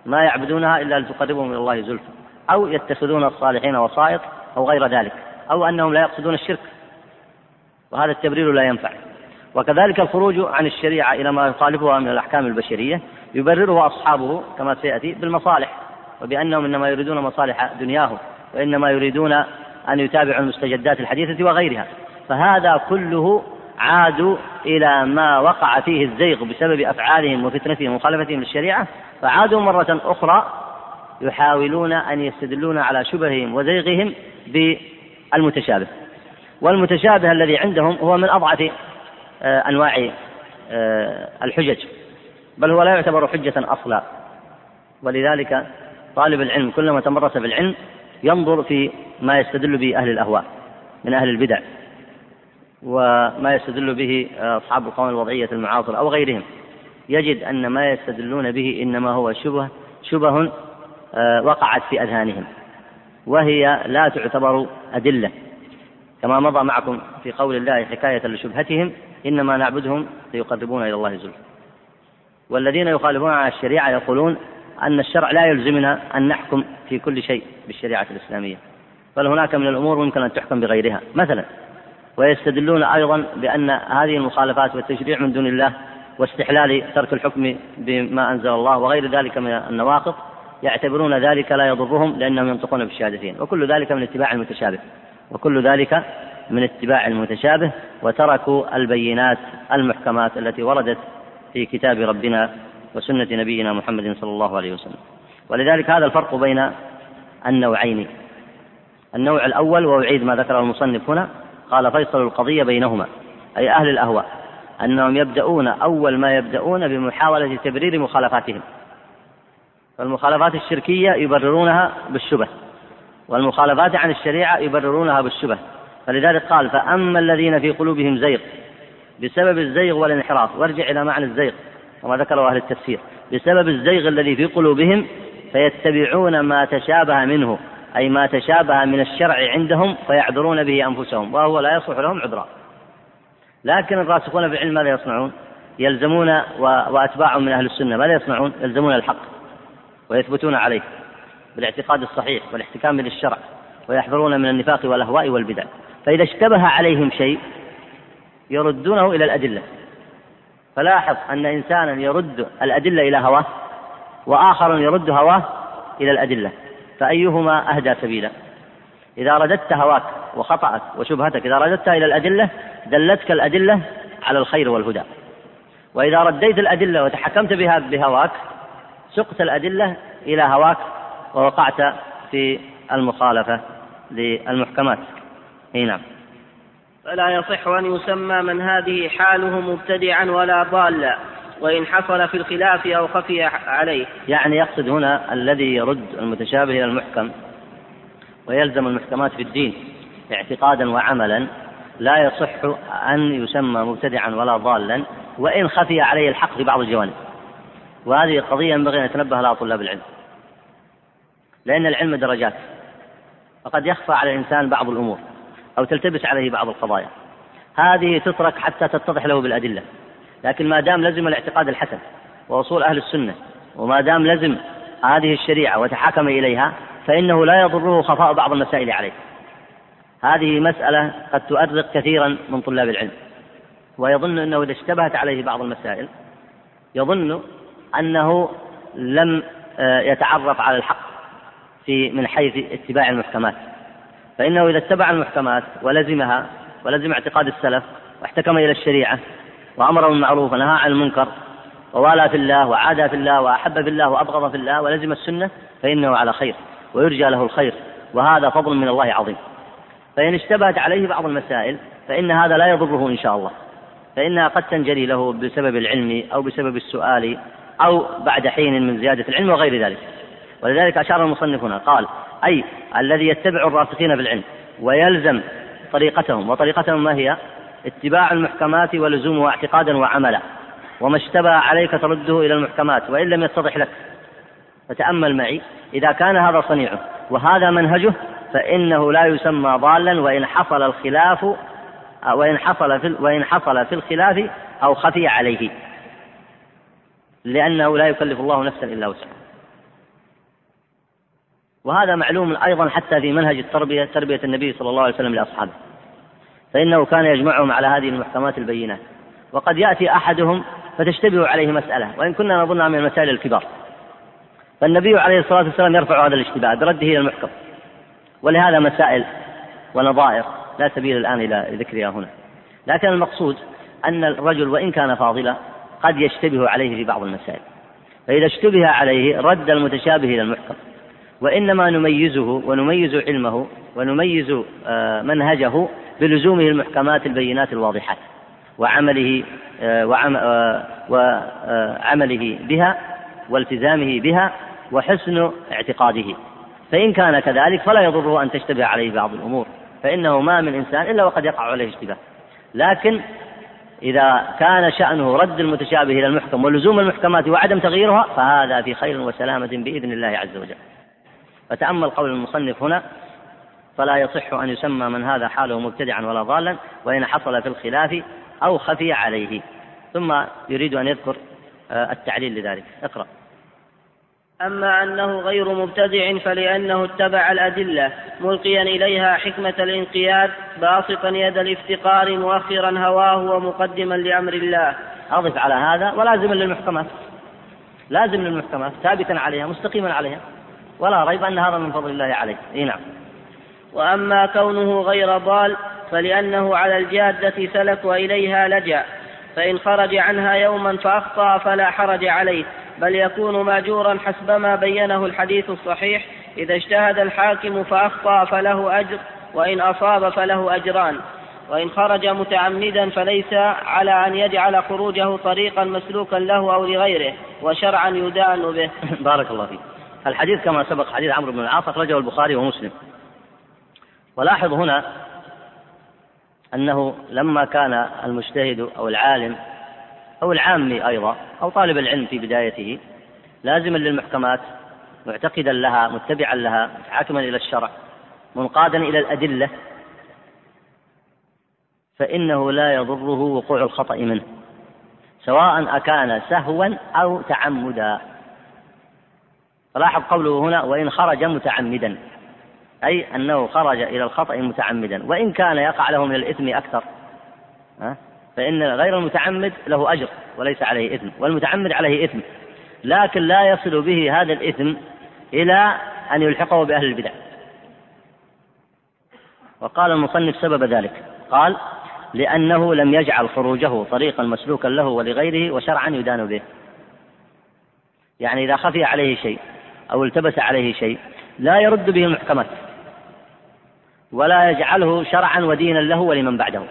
ما يعبدونها إلا لتقربهم إلى الله زلفى. أو يتخذون الصالحين وسائط أو غير ذلك. أو أنهم لا يقصدون الشرك. وهذا التبرير لا ينفع. وكذلك الخروج عن الشريعة إلى ما يخالفها من الأحكام البشرية يبرره أصحابه كما سيأتي بالمصالح. وبأنهم إنما يريدون مصالح دنياهم وإنما يريدون أن يتابعوا المستجدات الحديثة وغيرها. فهذا كله عادوا إلى ما وقع فيه الزيغ بسبب أفعالهم وفتنتهم ومخالفتهم للشريعة فعادوا مرة أخرى يحاولون أن يستدلون على شبههم وزيغهم بالمتشابه. والمتشابه الذي عندهم هو من أضعف آه، أنواع آه، الحجج بل هو لا يعتبر حجة أصلا. ولذلك طالب العلم كلما تمرس في العلم ينظر في ما يستدل به أهل الأهواء من أهل البدع. وما يستدل به أصحاب القوم الوضعية المعاصرة أو غيرهم. يجد أن ما يستدلون به إنما هو شبه شبه آه، وقعت في أذهانهم وهي لا تعتبر أدلة. كما مضى معكم في قول الله حكاية لشبهتهم إنما نعبدهم ليقربونا إلى الله زلفى. والذين يخالفون على الشريعة يقولون أن الشرع لا يلزمنا أن نحكم في كل شيء بالشريعة الإسلامية. بل هناك من الأمور ممكن أن تحكم بغيرها. مثلا ويستدلون أيضا بأن هذه المخالفات والتشريع من دون الله واستحلال ترك الحكم بما أنزل الله وغير ذلك من النواقض يعتبرون ذلك لا يضرهم لأنهم ينطقون بالشهادتين وكل ذلك من اتباع المتشابه. وكل ذلك من اتباع المتشابه. وتركوا البينات المحكمات التي وردت في كتاب ربنا وسنة نبينا محمد صلى الله عليه وسلم. ولذلك هذا الفرق بين النوعين. النوع الأول وأعيد ما ذكره المصنف هنا. قال فيصل القضية بينهما أي أهل الأهواء أنهم يبدأون أول ما يبدأون بمحاولة تبرير مخالفاتهم. فالمخالفات الشركية يبررونها بالشبه والمخالفات عن الشريعة يبررونها بالشبه. فلذلك قال فأما الذين في قلوبهم زيغ بسبب الزيغ والانحراف وارجع إلى معنى الزيغ كما ذكره أهل التفسير بسبب الزيغ الذي في قلوبهم فيتبعون ما تشابه منه. أي ما تشابه من الشرع عندهم فيعذرون به أنفسهم وهو لا يصلح لهم عذرا. لكن الراسخون في العلم ماذا يصنعون؟ يلزمون وأتباعهم من أهل السنة ماذا يصنعون؟ يلزمون الحق ويثبتون عليه بالاعتقاد الصحيح والاحتكام للشرع ويحذرون من النفاق والأهواء والبدع. فإذا اشتبه عليهم شيء يردونه إلى الأدلة. فلاحظ أن إنسانا يرد الأدلة إلى هواه وآخر يرد هواه إلى الأدلة. فأيهما أهدى سبيلا؟ إذا رددت هواك وخطأك وشبهتك إذا رددتها إلى الأدلة دلتك الأدلة على الخير والهدى. وإذا رديت الأدلة وتحكمت بها بهواك سقت الأدلة إلى هواك ووقعت في المخالفة للمحكمات. أي نعم. فلا يصح أن يسمى من هذه حاله مبتدعا ولا ضالا. وإن حصل في الخلاف أو خفي عليه. يعني يقصد هنا الذي يرد المتشابه إلى المحكم ويلزم المحكمات في الدين اعتقادا وعملا لا يصح أن يسمى مبتدعا ولا ضالا وإن خفي عليه الحق في بعض الجوانب. وهذه قضية ينبغي أن يتنبه لها طلاب العلم. لأن العلم درجات. وقد يخفى على الإنسان بعض الأمور أو تلتبس عليه بعض القضايا. هذه تترك حتى تتضح له بالأدلة. لكن ما دام لزم الاعتقاد الحسن وأصول أهل السنة وما دام لزم هذه الشريعة وتحاكم إليها فإنه لا يضره خفاء بعض المسائل عليه. هذه مسألة قد تؤرق كثيرا من طلاب العلم. ويظن أنه إذا اشتبهت عليه بعض المسائل يظن أنه لم آه، يتعرف على الحق في من حيث اتباع المحكمات. فإنه إذا اتبع المحكمات ولزمها ولزم اعتقاد السلف واحتكم إلى الشريعة وأمر بالمعروف ونهى عن المنكر ووالى في الله وعادى في الله وأحب في الله وأبغض في الله ولزم السنة فإنه على خير ويرجى له الخير وهذا فضل من الله عظيم. فإن اشتبهت عليه بعض المسائل فإن هذا لا يضره إن شاء الله. فإنها قد تنجلي له بسبب العلم أو بسبب السؤال أو بعد حين من زيادة العلم وغير ذلك. ولذلك أشار المصنف هنا قال أي الذي يتبع الراسخين في العلم ويلزم طريقتهم وطريقتهم ما هي؟ اتباع المحكمات ولزومها اعتقادا وعملا وما اشتبه عليك ترده إلى المحكمات وإن لم يتضح لك. فتأمل معي إذا كان هذا صنيعه وهذا منهجه فإنه لا يسمى ضالا وإن حصل الخلاف وإن حصل في وإن حصل في الخلاف أو خفي عليه. لأنه لا يكلف الله نفسا إلا وسعها. وهذا معلوم أيضا حتى في منهج التربية تربية النبي صلى الله عليه وسلم لأصحابه. فإنه كان يجمعهم على هذه المحكمات البينات. وقد يأتي أحدهم فتشتبه عليه مسألة وإن كنا نظنها من المسائل الكبار. فالنبي عليه الصلاة والسلام يرفع هذا الاشتباه برده إلى المحكم. ولهذا مسائل ونظائر لا سبيل الآن إلى ذكرها هنا. لكن المقصود أن الرجل وإن كان فاضلا قد يشتبه عليه في بعض المسائل. فإذا اشتبه عليه رد المتشابه إلى المحكم. وإنما نميزه ونميز علمه ونميز آه، منهجه بلزومه المحكمات البينات الواضحات وعمله آه، وعمله آه، بها والتزامه بها وحسن اعتقاده. فإن كان كذلك فلا يضره أن تشتبه عليه بعض الأمور فإنه ما من إنسان إلا وقد يقع عليه اشتباه. لكن إذا كان شأنه رد المتشابه إلى المحكم ولزوم المحكمات وعدم تغييرها فهذا في خير وسلامة بإذن الله عز وجل. فتأمل قول المصنف هنا فلا يصح أن يسمى من هذا حاله مبتدعا ولا ضالا وإن حصل في الخلاف أو خفي عليه. ثم يريد أن يذكر آه، التعليل لذلك. اقرأ. أما أنه غير مبتدع فلأنه اتبع الأدلة ملقيا إليها حكمة الانقياد باسطا يد الافتقار مؤخرا هواه ومقدما لأمر الله. أضف على هذا ولازما للمحكمات. لازم للمحكمات ثابتا عليها مستقيما عليها. ولا ريب أن هذا من فضل الله عليه إيه نعم. وأما كونه غير ضال فلأنه على الجادة سلك وإليها لجأ. فإن خرج عنها يوما فأخطأ فلا حرج عليه بل يكون ماجورا حسب ما بينه الحديث الصحيح إذا اجتهد الحاكم فأخطأ فله أجر وإن أصاب فله أجران. وإن خرج متعمدا فليس على أن يجعل خروجه طريقا مسلوكا له أو لغيره وشرعا يدان به. بارك الله فيك. الحديث كما سبق حديث عمرو بن العاص أخرجه البخاري ومسلم. ولاحظ هنا أنه لما كان المجتهد أو العالم أو العامي أيضا أو طالب العلم في بدايته لازما للمحكمات معتقدا لها متبعا لها متحاكما إلى الشرع منقادا إلى الأدلة فإنه لا يضره وقوع الخطأ منه سواء أكان سهوا أو تعمدا. فلاحظ قوله هنا وإن خرج متعمدا. أي أنه خرج إلى الخطأ متعمدا. وإن كان يقع له من الإثم أكثر. فإن غير المتعمد له أجر وليس عليه إثم. والمتعمد عليه إثم. لكن لا يصل به هذا الإثم إلى أن يلحقه بأهل البدع. وقال المصنف سبب ذلك. قال لأنه لم يجعل خروجه طريقا مسلوكا له ولغيره وشرعا يدان به. يعني إذا خفي عليه شيء أو التبس عليه شيء لا يرد به المحكمات ولا يجعله شرعا ودينا له ولمن بعده.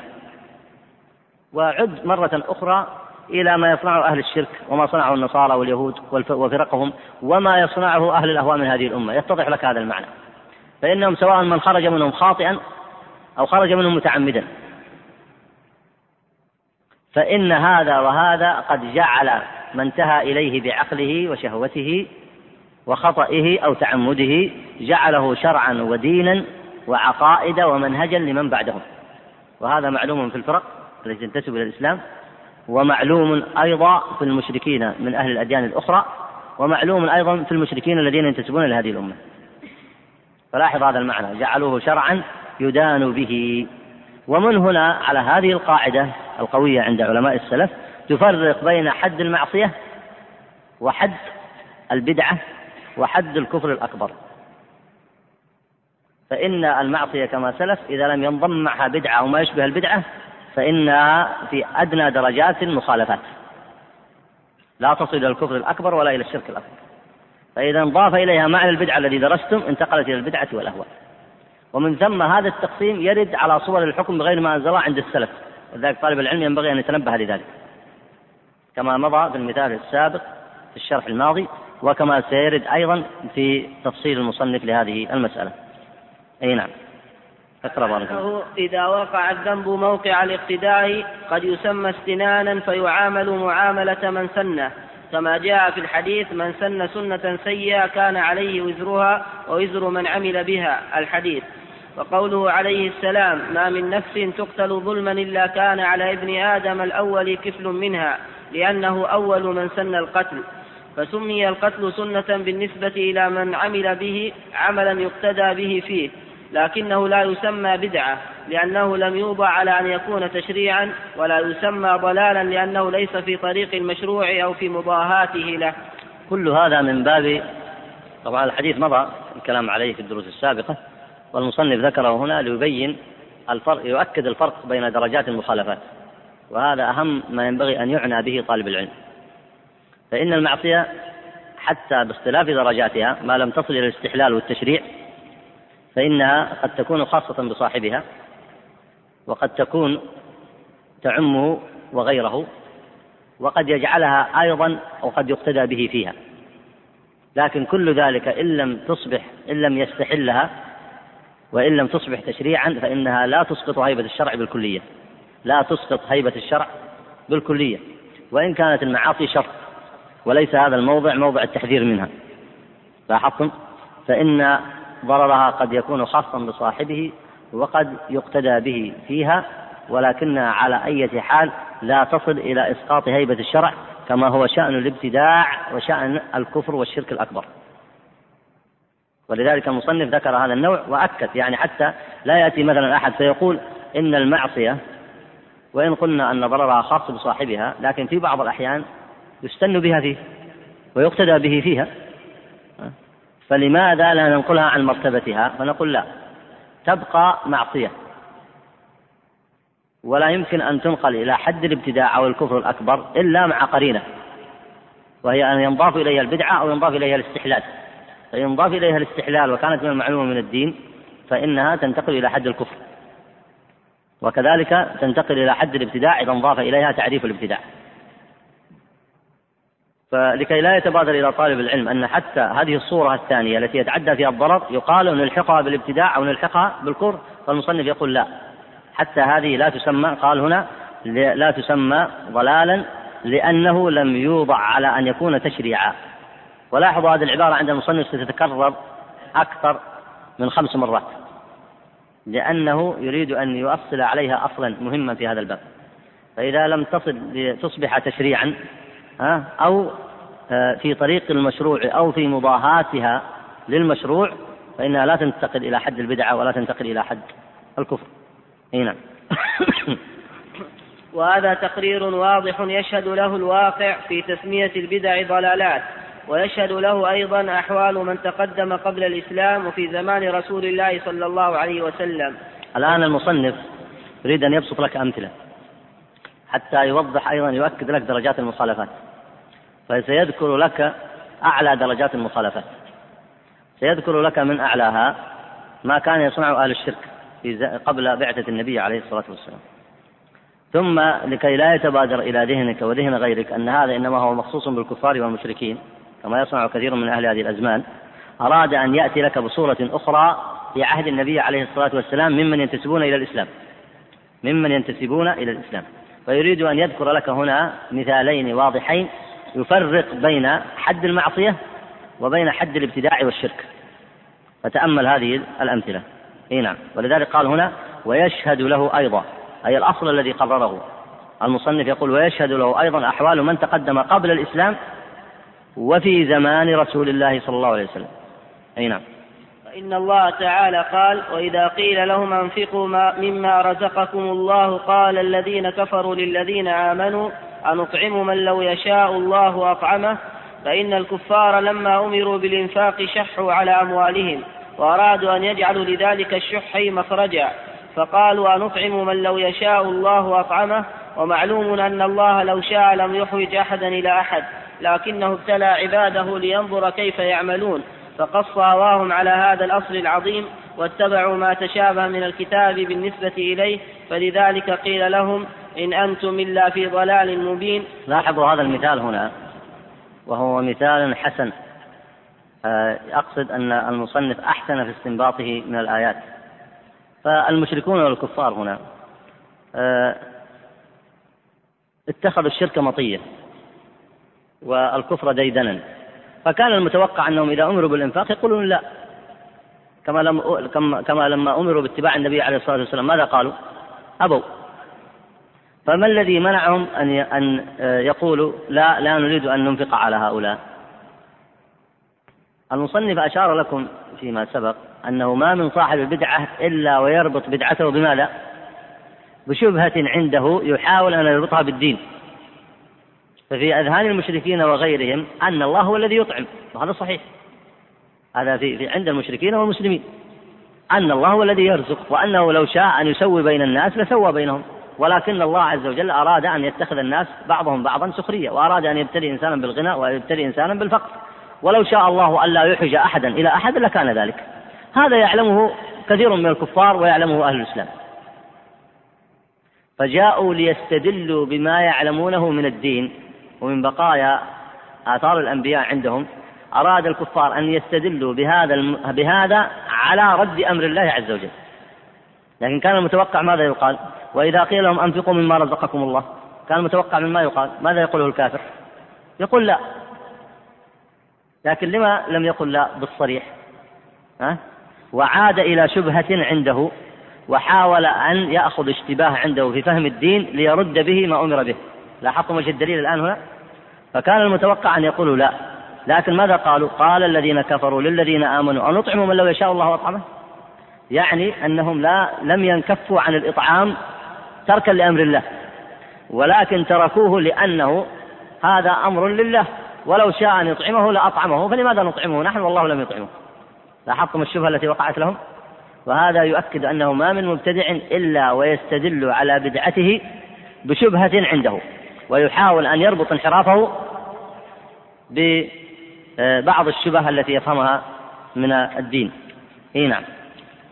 وعد مرة أخرى إلى ما يصنعه أهل الشرك وما صنعه النصارى واليهود وفرقهم وما يصنعه أهل الأهواء من هذه الأمة. يتضح لك هذا المعنى. فإنهم سواء من خرج منهم خاطئا أو خرج منهم متعمدا. فإن هذا وهذا قد جعل ما انتهى إليه بعقله وشهوته وخطئه أو تعمده جعله شرعا ودينا وعقائد ومنهجا لمن بعدهم. وهذا معلوم في الفرق التي تنتسب إلى الإسلام ومعلوم أيضا في المشركين من أهل الأديان الأخرى ومعلوم أيضا في المشركين الذين ينتسبون إلى هذه الأمة. فلاحظ هذا المعنى جعلوه شرعا يدان به. ومن هنا على هذه القاعدة القوية عند علماء السلف تفرق بين حد المعصية وحد البدعة وحد الكفر الأكبر. فإن المعصية كما سلف إذا لم ينضم معها بدعة أو ما يشبه البدعة فإنها في أدنى درجات المخالفات لا تصل إلى الكفر الأكبر ولا إلى الشرك الأكبر. فإذا انضاف إليها معنى البدعة الذي درستم انتقلت إلى البدعة والأهواء. ومن ثم هذا التقسيم يرد على صور الحكم بغير ما أنزل عند السلف. لذلك طالب العلم ينبغي أن يتنبه لذلك. كما مضى في المثال السابق في الشرح الماضي وكما سيرد أيضا في تفصيل المصنف لهذه المسألة. أي نعم. بارك إذا وقع الذنب موقع الاقتداء قد يسمى استنانا فيعامل معاملة من سنة. كما جاء في الحديث من سن سنة سيئة كان عليه وزرها ووزر من عمل بها. الحديث. وقوله عليه السلام ما من نفس تقتل ظلما إلا كان على ابن آدم الأول كفل منها لأنه أول من سن القتل. فسمي القتل سنة بالنسبة إلى من عمل به عملا يقتدى به فيه لكنه لا يسمى بدعة لأنه لم يوضع على أن يكون تشريعا ولا يسمى ضلالا لأنه ليس في طريق المشروع أو في مضاهاته له. كل هذا من باب طبعا الحديث مضى الكلام عليه في الدروس السابقة والمصنف ذكره هنا ليبين الفرق يؤكد الفرق بين درجات المخالفات وهذا أهم ما ينبغي أن يعنى به طالب العلم. فإن المعصية حتى باختلاف درجاتها ما لم تصل إلى الاستحلال والتشريع فإنها قد تكون خاصة بصاحبها وقد تكون تعمه وغيره وقد يجعلها أيضا أو قد يقتدى به فيها. لكن كل ذلك إن لم تصبح إن لم يستحلها وإن لم تصبح تشريعا فإنها لا تسقط هيبة الشرع بالكلية. لا تسقط هيبة الشرع بالكلية. وإن كانت المعاصي شر وليس هذا الموضع موضع التحذير منها. لاحظتم؟ فإن ضررها قد يكون خاصا بصاحبه وقد يقتدى به فيها ولكنها على أي حال لا تصل إلى إسقاط هيبة الشرع كما هو شأن الابتداع وشأن الكفر والشرك الأكبر. ولذلك المصنف ذكر هذا النوع وأكد يعني حتى لا يأتي مثلا أحد فيقول إن المعصية وإن قلنا أن ضررها خاص بصاحبها لكن في بعض الأحيان يستن بها فيه ويقتدى به فيها. فلماذا لا ننقلها عن مرتبتها؟ فنقول لا تبقى معصية. ولا يمكن أن تنقل إلى حد الابتداع أو الكفر الأكبر إلا مع قرينة وهي أن ينضاف إليها البدعة أو ينضاف إليها الاستحلال. فإن ينضاف إليها الاستحلال وكانت من المعلومة من الدين فإنها تنتقل إلى حد الكفر. وكذلك تنتقل إلى حد الابتداع إذا انضاف إليها تعريف الابتداع. فلكي لا يتبادر إلى طالب العلم أن حتى هذه الصورة الثانية التي يتعدى فيها الضرر يقال نلحقها بالابتداع أو نلحقها بالكفر فالمصنف يقول لا. حتى هذه لا تسمى قال هنا لا تسمى ضلالا لأنه لم يوضع على أن يكون تشريعا. ولاحظوا هذه العبارة عند المصنف ستتكرر أكثر من خمس مرات. لأنه يريد أن يؤصل عليها أصلا مهما في هذا الباب. فإذا لم تصل لتصبح تشريعا أو آه، في طريق المشروع أو في مضاهاتها للمشروع فإنها لا تنتقل إلى حد البدعة ولا تنتقل إلى حد الكفر. أي نعم. وهذا تقرير واضح يشهد له الواقع في تسمية البدع ضلالات ويشهد له أيضا أحوال من تقدم قبل الإسلام وفي زمان رسول الله صلى الله عليه وسلم. الآن المصنف يريد أن يبسط لك أمثلة حتى يوضح أيضا يؤكد لك درجات المخالفات. فسيذكر لك أعلى درجات المخالفات سيذكر لك من أعلاها ما كان يصنعه أهل الشرك قبل بعثة النبي عليه الصلاة والسلام. ثم لكي لا يتبادر إلى ذهنك وذهن غيرك أن هذا إنما هو مخصوص بالكفار والمشركين كما يصنع كثير من أهل هذه الأزمان. أراد أن يأتي لك بصورة أخرى في عهد النبي عليه الصلاة والسلام ممن ينتسبون إلى الإسلام. ممن ينتسبون إلى الإسلام. فيريد أن يذكر لك هنا مثالين واضحين يفرق بين حد المعصية وبين حد الابتداع والشرك. فتأمل هذه الأمثلة. إي نعم. ولذلك قال هنا ويشهد له أيضا. أي الأصل الذي قرره. المصنف يقول ويشهد له أيضا أحوال من تقدم قبل الإسلام وفي زمان رسول الله صلى الله عليه وسلم. أي نعم. فإن الله تعالى قال وإذا قيل لهم أنفقوا ما مما رزقكم الله قال الذين كفروا للذين آمنوا أنطعم من لو يشاء الله أطعمه؟ فإن الكفار لما أمروا بالإنفاق شحوا على أموالهم وأرادوا أن يجعلوا لذلك الشح مخرجا. فقالوا أنطعم من لو يشاء الله أطعمه؟ ومعلوم أن الله لو شاء لم يحوج أحدا إلى أحد لكنه ابتلى عباده لينظر كيف يعملون. فقص هواهم على هذا الأصل العظيم واتبعوا ما تشابه من الكتاب بالنسبة إليه فلذلك قيل لهم إن أنتم إلا في ضلال مبين. لاحظوا هذا المثال هنا وهو مثال حسن. آه، أقصد أن المصنف أحسن في استنباطه من الآيات. فالمشركون والكفار هنا آه، اتخذوا الشرك مطية والكفر ديدنا. فكان المتوقع أنهم إذا أمروا بالإنفاق يقولون لا. كما لم كما لما أمروا باتباع النبي عليه الصلاة والسلام ماذا قالوا؟ أبوا فما الذي منعهم أن أن يقولوا لا لا نريد أن ننفق على هؤلاء؟ المصنف أشار لكم فيما سبق أنه ما من صاحب البدعة إلا ويربط بدعته بماذا؟ بشبهة عنده يحاول أن يربطها بالدين. ففي أذهان المشركين وغيرهم أن الله هو الذي يطعم وهذا صحيح. هذا في عند المشركين والمسلمين. أن الله هو الذي يرزق وأنه لو شاء أن يسوي بين الناس لسوى بينهم. ولكن الله عز وجل أراد أن يتخذ الناس بعضهم بعضا سخرية وأراد أن يبتلي إنسانا بالغنى ويبتلي إنسانا بالفقر. ولو شاء الله ألا يحج أحدا إلى أحد لكان ذلك. هذا يعلمه كثير من الكفار ويعلمه أهل الإسلام. فجاءوا ليستدلوا بما يعلمونه من الدين ومن بقايا آثار الأنبياء عندهم. أراد الكفار أن يستدلوا بهذا الم... بهذا على رد أمر الله عز وجل. لكن كان المتوقع ماذا يقال؟ وإذا قيل لهم أنفقوا مما رزقكم الله كان المتوقع مما يقال؟ ماذا يقوله الكافر؟ يقول لا. لكن لما لم يقل لا بالصريح؟ ها؟ وعاد إلى شبهة عنده وحاول أن يأخذ اشتباه عنده في فهم الدين ليرد به ما أمر به. لاحظتم وجه الدليل الآن هنا؟ فكان المتوقع أن يقولوا لا. لكن ماذا قالوا؟ قال الذين كفروا للذين آمنوا أن نطعموا من لو يشاء الله أطعمه؟ يعني أنهم لا لم ينكفوا عن الإطعام تركا لأمر الله ولكن تركوه لأنه هذا أمر لله. ولو شاء أن يطعمه لأطعمه فلماذا نطعمه؟ نحن والله لم يطعمه. لاحظتم الشبهة التي وقعت لهم؟ وهذا يؤكد أنه ما من مبتدع إلا ويستدل على بدعته بشبهة عنده ويحاول أن يربط انحرافه ببعض الشبه التي يفهمها من الدين. إي نعم.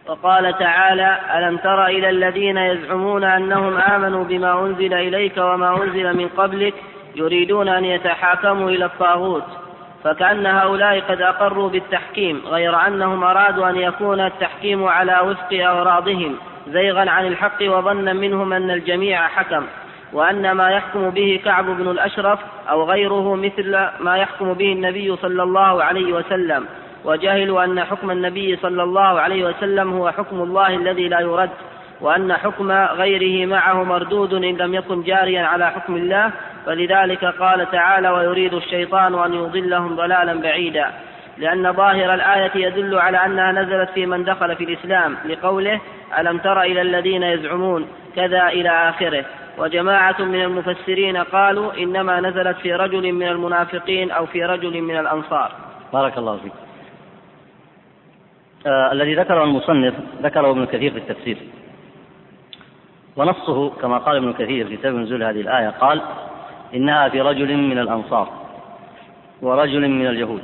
وقال تعالى ألم تر إلى الذين يزعمون أنهم آمنوا بما أنزل إليك وما أنزل من قبلك يريدون أن يتحاكموا إلى الطاغوت فكأن هؤلاء قد أقروا بالتحكيم غير أنهم أرادوا أن يكون التحكيم على وفق أغراضهم زيغا عن الحق وظنا منهم أن الجميع حكم. وأن ما يحكم به كعب بن الأشرف أو غيره مثل ما يحكم به النبي صلى الله عليه وسلم. وجهلوا أن حكم النبي صلى الله عليه وسلم هو حكم الله الذي لا يرد وأن حكم غيره معه مردود إن لم يكن جاريا على حكم الله. فلذلك قال تعالى ويريد الشيطان أن يضلهم ضلالا بعيدا. لأن ظاهر الآية يدل على أنها نزلت في من دخل في الإسلام لقوله ألم تر إلى الذين يزعمون كذا إلى آخره. وجماعة من المفسرين قالوا إنما نزلت في رجل من المنافقين أو في رجل من الأنصار. بارك الله فيك. آه الذي ذكره المصنف ذكره ابن كثير في التفسير. ونصه كما قال ابن كثير في سبب نزول هذه الآية قال إنها في رجل من الأنصار ورجل من اليهود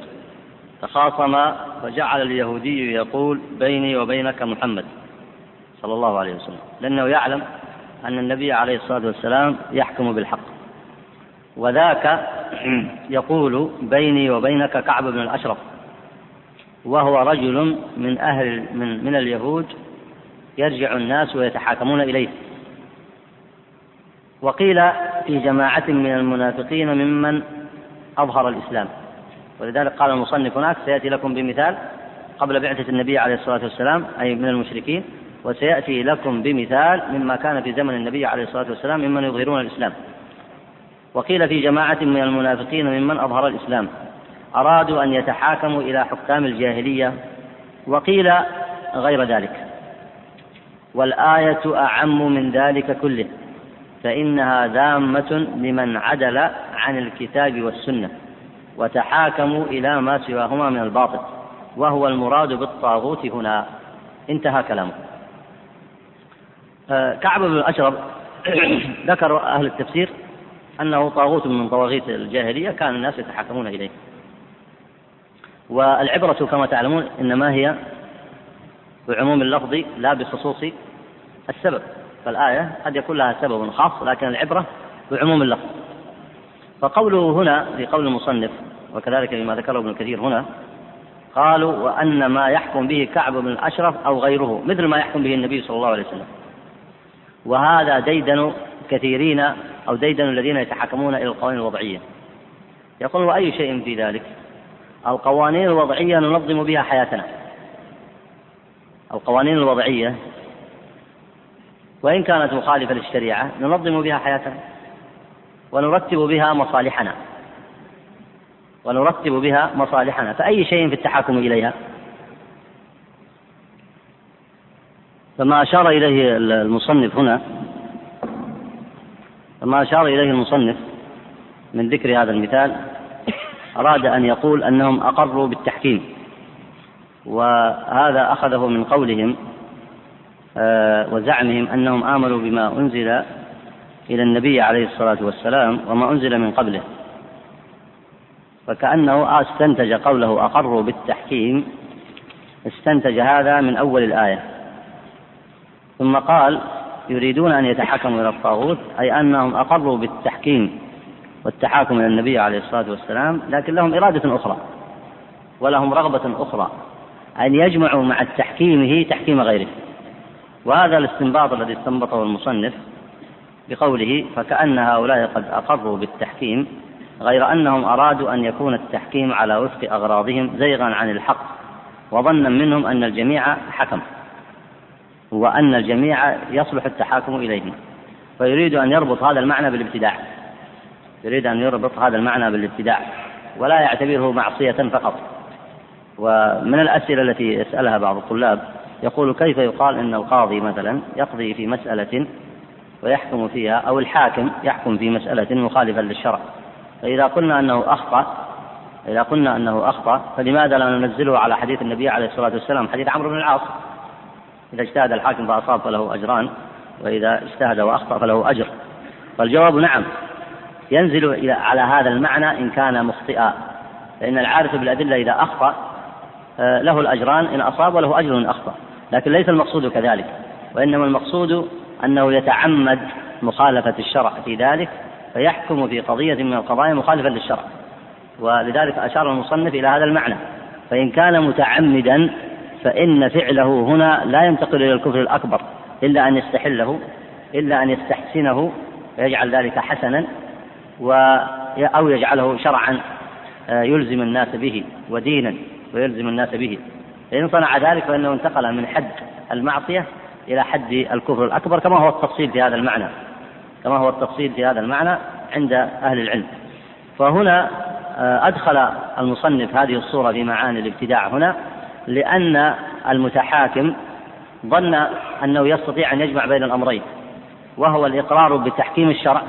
تخاصما فجعل اليهودي يقول بيني وبينك محمد صلى الله عليه وسلم. لأنه يعلم أن النبي عليه الصلاة والسلام يحكم بالحق. وذاك يقول بيني وبينك كعب بن الأشرف وهو رجل من أهل من, من اليهود يرجع الناس ويتحاكمون إليه. وقيل في جماعة من المنافقين ممن أظهر الإسلام. ولذلك قال المصنف هناك سيأتي لكم بمثال قبل بعثة النبي عليه الصلاة والسلام أي من المشركين وسيأتي لكم بمثال مما كان في زمن النبي عليه الصلاة والسلام ممن يظهرون الإسلام. وقيل في جماعة من المنافقين ممن أظهر الإسلام أرادوا أن يتحاكموا إلى حكام الجاهلية وقيل غير ذلك. والآية أعم من ذلك كله فإنها ذامة لمن عدل عن الكتاب والسنة وتحاكموا إلى ما سواهما من الباطل وهو المراد بالطاغوت هنا. انتهى كلامه. كعب بن الأشرف ذكر أهل التفسير أنه طاغوت من طواغيت الجاهلية كان الناس يتحاكمون إليه. والعبرة كما تعلمون إنما هي بعموم اللفظ لا بخصوص السبب فالآية قد يكون لها سبب خاص لكن العبرة بعموم اللفظ. فقوله هنا في قول المصنف وكذلك فيما ذكره ابن كثير هنا قالوا وأن ما يحكم به كعب بن الأشرف أو غيره مثل ما يحكم به النبي صلى الله عليه وسلم. وهذا ديدن كثيرين أو ديدن الذين يتحكمون إلى القوانين الوضعية. يقول وأي شيء في ذلك؟ القوانين الوضعية ننظم بها حياتنا. القوانين الوضعية وإن كانت مخالفة للشريعة ننظم بها حياتنا. ونرتب بها مصالحنا. ونرتب بها مصالحنا. فأي شيء في التحاكم إليها؟ فما أشار إليه المصنف هنا. فما أشار إليه المصنف من ذكر هذا المثال. أراد أن يقول أنهم أقروا بالتحكيم. وهذا أخذه من قولهم آه، وزعمهم أنهم آمنوا بما أنزل إلى النبي عليه الصلاة والسلام وما أنزل من قبله. فكأنه استنتج قوله أقروا بالتحكيم استنتج هذا من أول الآية. ثم قال يريدون أن يتحكموا إلى الطاغوت أي أنهم أقروا بالتحكيم والتحاكم إلى النبي عليه الصلاة والسلام لكن لهم إرادة أخرى ولهم رغبة أخرى أن يجمعوا مع تحكيمه تحكيم غيره. وهذا الاستنباط الذي استنبطه المصنف بقوله فكأن هؤلاء قد أقروا بالتحكيم غير أنهم أرادوا أن يكون التحكيم على وفق أغراضهم زيغا عن الحق وظنا منهم أن الجميع حكم. وأن الجميع يصلح التحاكم إليه. فيريد أن يربط هذا المعنى بالابتداع. يريد أن يربط هذا المعنى بالابتداع. ولا يعتبره معصية فقط. ومن الأسئلة التي يسألها بعض الطلاب يقول كيف يقال إن القاضي مثلا يقضي في مسألة ويحكم فيها أو الحاكم يحكم في مسألة مخالفة للشرع. فإذا قلنا أنه أخطأ إذا قلنا أنه أخطأ فلماذا لا ننزله على حديث النبي عليه الصلاة والسلام؟ حديث عمرو بن العاص. إذا اجتهد الحاكم فأصاب فله أجران وإذا اجتهد وأخطأ فله أجر. فالجواب نعم. ينزل إلى على هذا المعنى إن كان مخطئا. فإن العارف بالأدلة إذا أخطأ آه، له الأجران. إن أصاب وله أجر إن أخطأ. لكن ليس المقصود كذلك. وإنما المقصود أنه يتعمد مخالفة الشرع في ذلك فيحكم في قضية من القضايا مخالفا للشرع. ولذلك أشار المصنف إلى هذا المعنى. فإن كان متعمدا فإن فعله هنا لا ينتقل إلى الكفر الأكبر إلا أن يستحله إلا أن يستحسنه ويجعل ذلك حسنا و أو يجعله شرعا آه، يلزم الناس به ودينا ويلزم الناس به. فإن صنع ذلك فإنه انتقل من حد المعصية إلى حد الكفر الأكبر كما هو التفصيل في هذا المعنى كما هو التفصيل في هذا المعنى عند أهل العلم. فهنا آه، أدخل المصنف هذه الصورة في معاني الابتداع هنا. لأن المتحاكم ظن أنه يستطيع أن يجمع بين الأمرين وهو الإقرار بتحكيم الشرع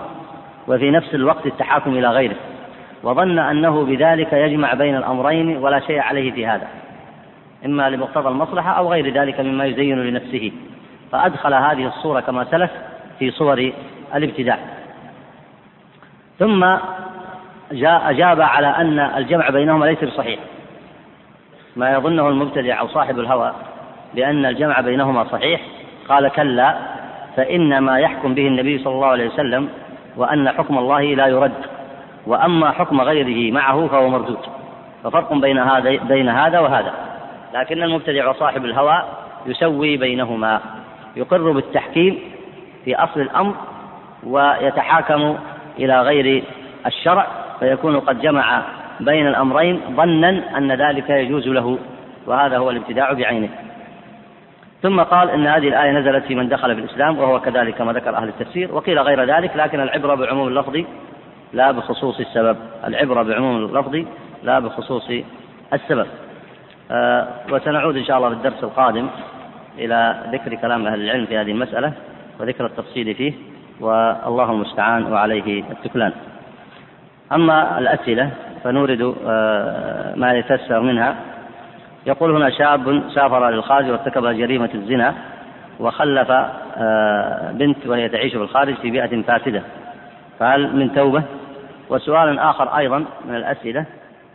وفي نفس الوقت التحاكم إلى غيره وظن أنه بذلك يجمع بين الأمرين ولا شيء عليه في هذا إما لمقتضى المصلحة أو غير ذلك مما يزين لنفسه فأدخل هذه الصورة كما سلف في صور الابتداع ثم جاء أجاب على أن الجمع بينهما ليس بصحيح. ما يظنه المبتدع أو صاحب الهوى بأن الجمع بينهما صحيح قال كلا فإن ما يحكم به النبي صلى الله عليه وسلم وأن حكم الله لا يرد وأما حكم غيره معه فهو مردود ففرق بين هذا بين هذا وهذا لكن المبتدع وصاحب الهوى يسوي بينهما يقر بالتحكيم في أصل الأمر ويتحاكم إلى غير الشرع فيكون قد جمع بين الأمرين ظنا أن ذلك يجوز له وهذا هو الابتداع بعينه. ثم قال إن هذه الآية نزلت في من دخل في الاسلام وهو كذلك كما ذكر أهل التفسير وقيل غير ذلك لكن العبرة بعموم اللفظ لا بخصوص السبب. العبرة بعموم اللفظ لا بخصوص السبب. آه، وسنعود إن شاء الله في الدرس القادم إلى ذكر كلام أهل العلم في هذه المسألة وذكر التفصيل فيه والله المستعان وعليه التكلان. أما الأسئلة فنورد آه، ما يتسر منها. يقول هنا شاب سافر للخارج وارتكب جريمة الزنا وخلف آه، بنت وهي تعيش في الخارج في بيئة فاسدة. فهل من توبة؟ وسؤال آخر أيضا من الأسئلة.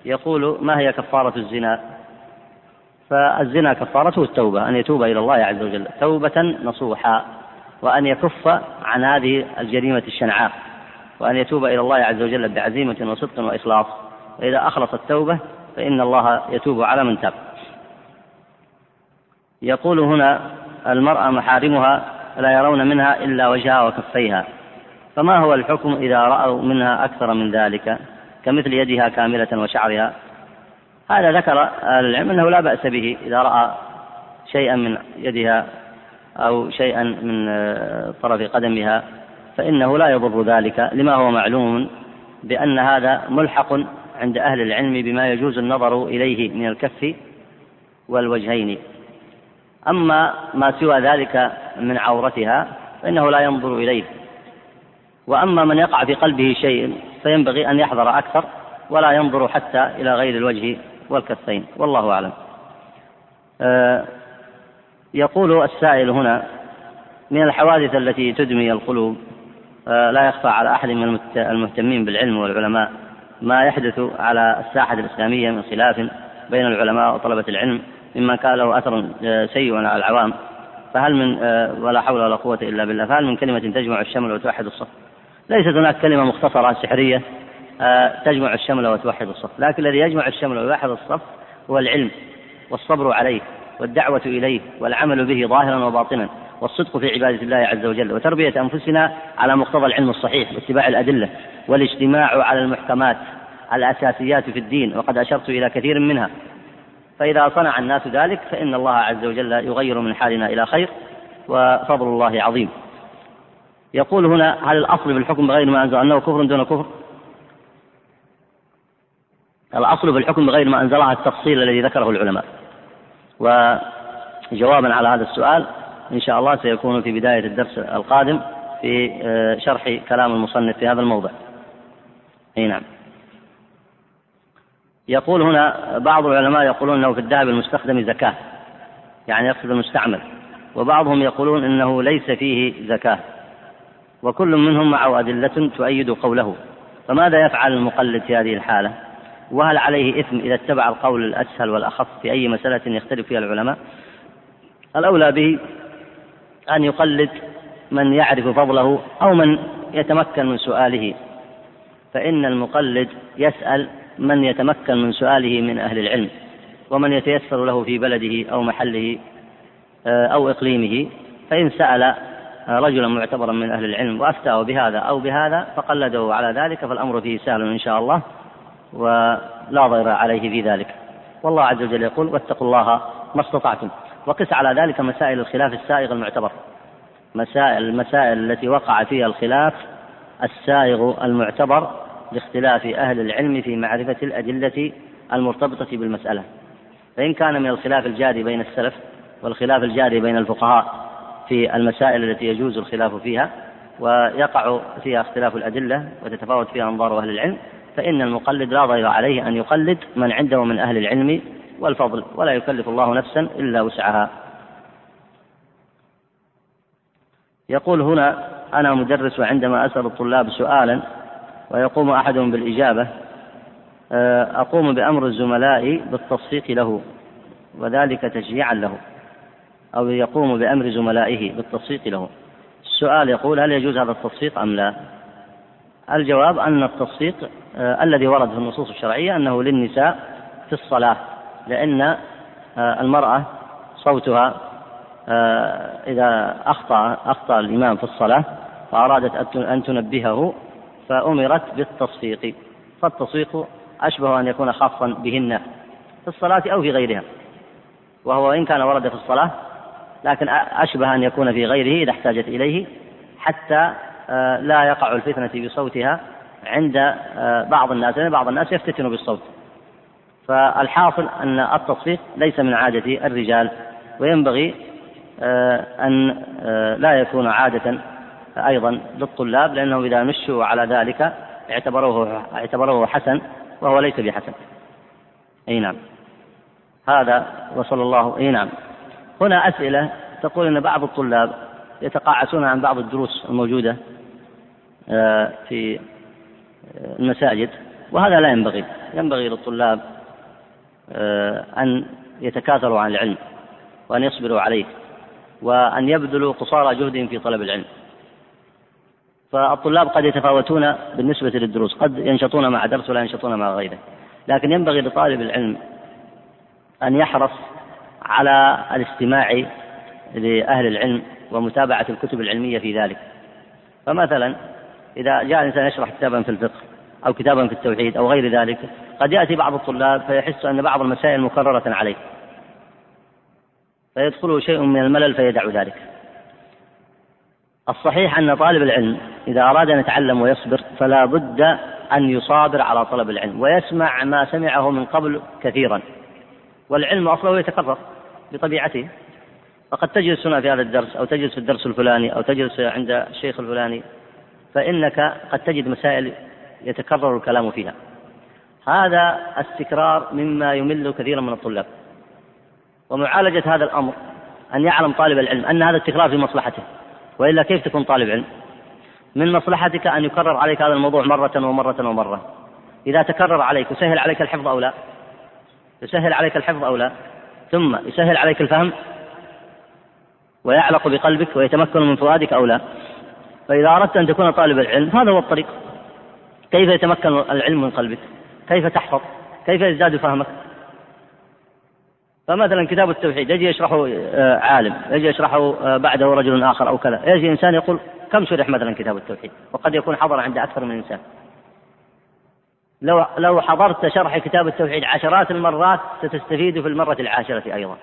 يقول ما هي كفارة الزنا؟ فالزنا كفارته التوبة أن يتوب إلى الله عز وجل. توبة نصوحا وأن يكف عن هذه الجريمة الشنعاء وأن يتوب إلى الله عز وجل بعزيمة وصدق وإخلاص. فإذا أخلص التوبة فإن الله يتوب على من تاب. يقول هنا المرأة محارمها لا يرون منها إلا وجهها وكفيها. فما هو الحكم إذا رأوا منها أكثر من ذلك؟ كمثل يدها كاملة وشعرها. هذا ذكر أهل العلم أنه لا بأس به إذا رأى شيئا من يدها أو شيئا من طرف قدمها فإنه لا يضر ذلك لما هو معلوم بأن هذا ملحق عند أهل العلم بما يجوز النظر إليه من الكف والوجهين. أما ما سوى ذلك من عورتها فإنه لا ينظر إليه. وأما من يقع في قلبه شيء فينبغي أن يحذر أكثر ولا ينظر حتى إلى غير الوجه والكفين. والله أعلم. آه، يقول السائل هنا من الحوادث التي تدمي القلوب؟ آه، لا يخفى على أحد من المهتمين بالعلم والعلماء. ما يحدث على الساحة الإسلامية من خلاف بين العلماء وطلبة العلم مما كان له أثر آه، سيء على العوام. فهل من ولا حول ولا قوة إلا بالله. فهل من كلمة تجمع الشمل وتوحد الصف؟ ليست هناك كلمة مختصرة سحرية تجمع الشمل وتوحد الصف. لكن الذي يجمع الشمل ويوحد الصف هو العلم والصبر عليه والدعوة إليه والعمل به ظاهرا وباطنا والصدق في عبادة الله عز وجل وتربية أنفسنا على مقتضى العلم الصحيح واتباع الأدلة. والاجتماع على المحكمات الأساسيات في الدين وقد أشرت إلى كثير منها. فإذا صنع الناس ذلك فإن الله عز وجل يغير من حالنا إلى خير وفضل الله عظيم. يقول هنا هل الأصل في الحكم بغير ما أنزل أنه كفر دون كفر؟ الأصل في الحكم بغير ما أنزلها التفصيل الذي ذكره العلماء. وجوابا على هذا السؤال إن شاء الله سيكون في بداية الدرس القادم في آه، شرح كلام المصنف في هذا الموضع. أي نعم. يقول هنا بعض العلماء يقولون أنه في الذهب المستخدم زكاة يعني يقصد المستعمل وبعضهم يقولون أنه ليس فيه زكاة وكل منهم معه أدلة تؤيد قوله. فماذا يفعل المقلد في هذه الحالة؟ وهل عليه إثم إذا اتبع القول الأسهل والأخف في أي مسألة يختلف فيها العلماء؟ الأولى به أن يقلد من يعرف فضله أو من يتمكن من سؤاله. فإن المقلد يسأل من يتمكن من سؤاله من أهل العلم ومن يتيسر له في بلده أو محله آه، أو إقليمه فإن سأل رجلا معتبرا من أهل العلم وأفتاه بهذا أو بهذا فقلده على ذلك فالأمر فيه سهل إن شاء الله ولا ضير عليه في ذلك. والله عز وجل يقول واتقوا الله ما استطعتم. وقس على ذلك مسائل الخلاف السائغ المعتبر مسائل المسائل التي وقع فيها الخلاف السائغ المعتبر لاختلاف أهل العلم في معرفة الأدلة المرتبطة بالمسألة. فإن كان من الخلاف الجاري بين السلف والخلاف الجاري بين الفقهاء في المسائل التي يجوز الخلاف فيها ويقع فيها اختلاف الأدلة وتتفاوت فيها أنظار أهل العلم فإن المقلد لا ضير عليه أن يقلد من عنده من أهل العلم والفضل ولا يكلف الله نفسا إلا وسعها. يقول هنا أنا مدرس وعندما أسأل الطلاب سؤالا ويقوم أحدهم بالإجابة آه، أقوم بأمر الزملاء بالتصفيق له وذلك تشجيعا له أو يقوم بأمر زملائه بالتصفيق له. السؤال يقول هل يجوز هذا التصفيق أم لا؟ الجواب أن التصفيق آه الذي ورد في النصوص الشرعية أنه للنساء في الصلاة لأن آه المرأة صوتها إذا أخطأ أخطأ الإمام في الصلاة فأرادت أن تنبهه فأمرت بالتصفيق. فالتصفيق أشبه أن يكون خاصا بهن في الصلاة أو في غيرها. وهو إن كان ورد في الصلاة لكن أشبه أن يكون في غيره إذا احتاجت إليه حتى آه، لا يقع الفتنة بصوتها عند آه، بعض الناس لأن بعض الناس يفتتن بالصوت. فالحاصل أن التصفيق ليس من عادة الرجال وينبغي أن آه، لا يكون عادة أيضا للطلاب لأنه إذا مشوا على ذلك اعتبروه اعتبروه حسن وهو ليس بحسن. أي نعم. هذا وصلى الله أي نعم. هنا أسئلة تقول أن بعض الطلاب يتقاعسون عن بعض الدروس الموجودة آه، في المساجد وهذا لا ينبغي. ينبغي للطلاب أن يتكاثروا عن العلم وأن يصبروا عليه. وأن يبذلوا قصارى جهدهم في طلب العلم. فالطلاب قد يتفاوتون بالنسبة للدروس قد ينشطون مع درس ولا ينشطون مع غيره. لكن ينبغي لطالب العلم أن يحرص على الاستماع لأهل العلم ومتابعة الكتب العلمية في ذلك. فمثلا إذا جاء الإنسان يشرح كتابا في الفقه أو كتابا في التوحيد أو غير ذلك قد يأتي بعض الطلاب فيحس أن بعض المسائل مكررة عليه. فيدخله شيء من الملل فيدع ذلك. الصحيح أن طالب العلم إذا أراد أن يتعلم ويصبر فلا بد أن يصابر على طلب العلم ويسمع ما سمعه من قبل كثيرا. والعلم أصله يتكرر بطبيعته. فقد تجلس هنا في هذا الدرس أو تجلس في الدرس الفلاني أو تجلس عند الشيخ الفلاني فإنك قد تجد مسائل يتكرر الكلام فيها. هذا التكرار مما يمل كثيرا من الطلاب. ومعالجة هذا الأمر أن يعلم طالب العلم أن هذا التكرار في مصلحته. وإلا كيف تكون طالب علم؟ من مصلحتك أن يكرر عليك هذا الموضوع مرة ومرة ومرة. إذا تكرر عليك يسهل عليك الحفظ أو لا؟ يسهل عليك الحفظ أو لا؟ ثم يسهل عليك الفهم؟ ويعلق بقلبك ويتمكن من فؤادك أو لا؟ فإذا أردت أن تكون طالب العلم هذا هو الطريق. كيف يتمكن العلم من قلبك؟ كيف تحفظ؟ كيف يزداد فهمك؟ فمثلا كتاب التوحيد يجي يشرحه آه، عالم يجي يشرحه آه، بعده رجل آخر أو كذا يجي إنسان يقول كم شرح مثلا كتاب التوحيد؟ وقد يكون حضر عند أكثر من إنسان. لو لو حضرت شرح كتاب التوحيد عشرات المرات ستستفيد في المرة العاشرة أيضا.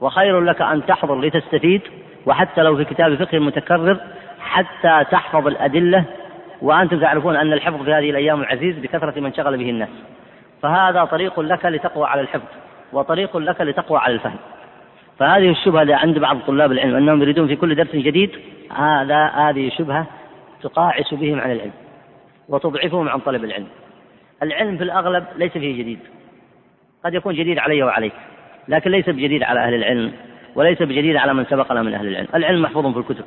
وخير لك أن تحضر لتستفيد وحتى لو في كتاب فقه متكرر حتى تحفظ الأدلة وأنتم تعرفون أن الحفظ في هذه الأيام عزيز بكثرة من شغل به الناس. فهذا طريق لك لتقوى على الحفظ. وطريق لك لتقوى على الفهم. فهذه الشبهة اللي عند بعض طلاب العلم أنهم يريدون في كل درس جديد هذا هذه شبهة تقاعس بهم عن العلم وتضعفهم عن طلب العلم. العلم في الأغلب ليس فيه جديد. قد يكون جديد علي وعليك لكن ليس بجديد على أهل العلم وليس بجديد على من سبقنا من أهل العلم. العلم محفوظ في الكتب.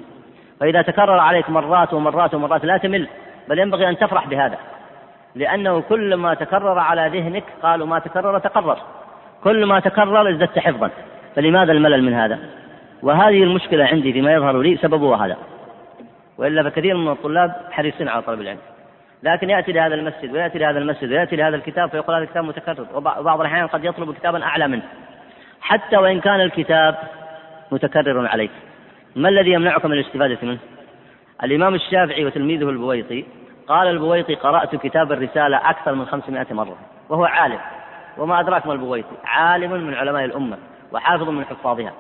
فإذا تكرر عليك مرات ومرات ومرات لا تمل بل ينبغي أن تفرح بهذا لأنه كل ما تكرر على ذهنك قالوا ما تكرر تقرر. كل ما تكرر ازددت حفظا. فلماذا الملل من هذا؟ وهذه المشكلة عندي فيما يظهر لي سببها هذا. وإلا فكثير من الطلاب حريصين على طلب العلم. لكن يأتي لهذا المسجد ويأتي لهذا المسجد ويأتي لهذا الكتاب فيقول هذا الكتاب متكرر. وبعض الأحيان قد يطلب كتابا أعلى منه. حتى وإن كان الكتاب متكرر عليك. ما الذي يمنعك من الاستفادة منه؟ الإمام الشافعي وتلميذه البويطي قال البويطي قرأت كتاب الرسالة أكثر من خمسمائة مرة وهو عالم. وما أدراك ما البويطي عالم من علماء الأمة وحافظ من حفاظها.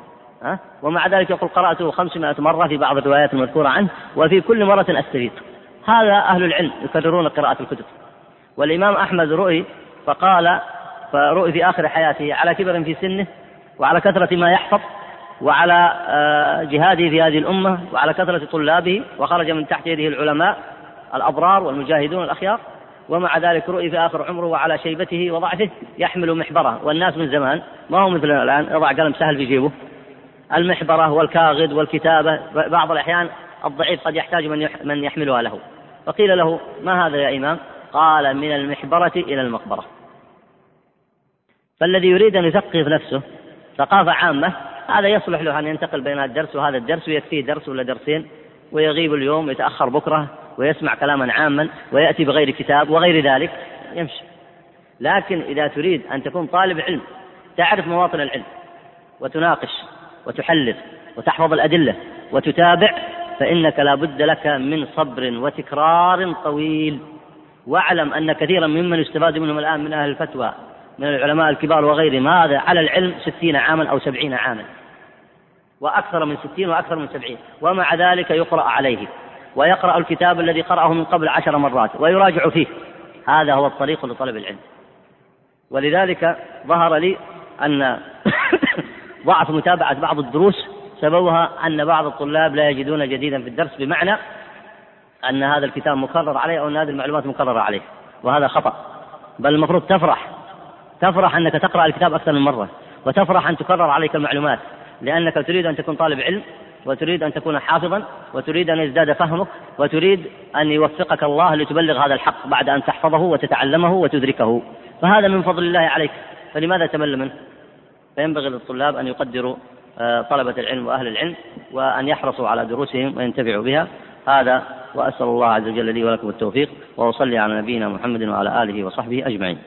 ها؟ ومع ذلك يقول قرأته خمسمائة مرة في بعض الروايات المذكورة عنه وفي كل مرة أستفيد. هذا أهل العلم يكررون قراءة الكتب. والإمام أحمد رؤي فقال فرؤي في آخر حياته على كبر في سنه وعلى كثرة ما يحفظ وعلى آه، جهاده في هذه الأمة وعلى كثرة طلابه وخرج من تحت يده العلماء الأبرار والمجاهدون الأخيار ومع ذلك رؤي في آخر عمره وعلى شيبته وضعفه يحمل محبرة. والناس من زمان ما هو مثلنا الآن يضع قلم سهل في جيبه. المحبرة والكاغد والكتابة بعض الأحيان الضعيف قد يحتاج من من يحملها له. فقيل له ما هذا يا إمام؟ قال من المحبرة إلى المقبرة. فالذي يريد أن يثقف نفسه ثقافة عامة هذا يصلح له أن ينتقل بين الدرس وهذا الدرس ويكفيه درس ولا درسين ويغيب اليوم ويتأخر بكرة ويسمع كلاما عاما ويأتي بغير كتاب وغير ذلك يمشي. لكن إذا تريد أن تكون طالب علم تعرف مواطن العلم وتناقش وتحلل وتحفظ الأدلة وتتابع فإنك لا بد لك من صبر وتكرار طويل. واعلم أن كثيرا ممن يستفاد منهم الآن من أهل الفتوى من العلماء الكبار وغيرهم هذا على العلم ستين عاما أو سبعين عاما. وأكثر من ستين وأكثر من سبعين. ومع ذلك يقرأ عليه ويقرأ الكتاب الذي قرأه من قبل عشر مرات ويراجع فيه. هذا هو الطريق لطلب العلم. ولذلك ظهر لي أن ضعف متابعة بعض الدروس سببها أن بعض الطلاب لا يجدون جديدا في الدرس بمعنى أن هذا الكتاب مكرر عليه أو أن هذه المعلومات مكررة عليه وهذا خطأ. بل المفروض تفرح تفرح أنك تقرأ الكتاب أكثر من مرة وتفرح أن تكرر عليك المعلومات لأنك تريد أن تكون طالب علم وتريد أن تكون حافظا وتريد أن يزداد فهمك وتريد أن يوفقك الله لتبلغ هذا الحق بعد أن تحفظه وتتعلمه وتدركه. فهذا من فضل الله عليك. فلماذا تمل منه فينبغي للطلاب أن يقدروا آه، طلبة العلم وأهل العلم وأن يحرصوا على دروسهم وينتفعوا بها. هذا وأسأل الله عز وجل لي ولكم التوفيق وأصلي على نبينا محمد وعلى آله وصحبه أجمعين.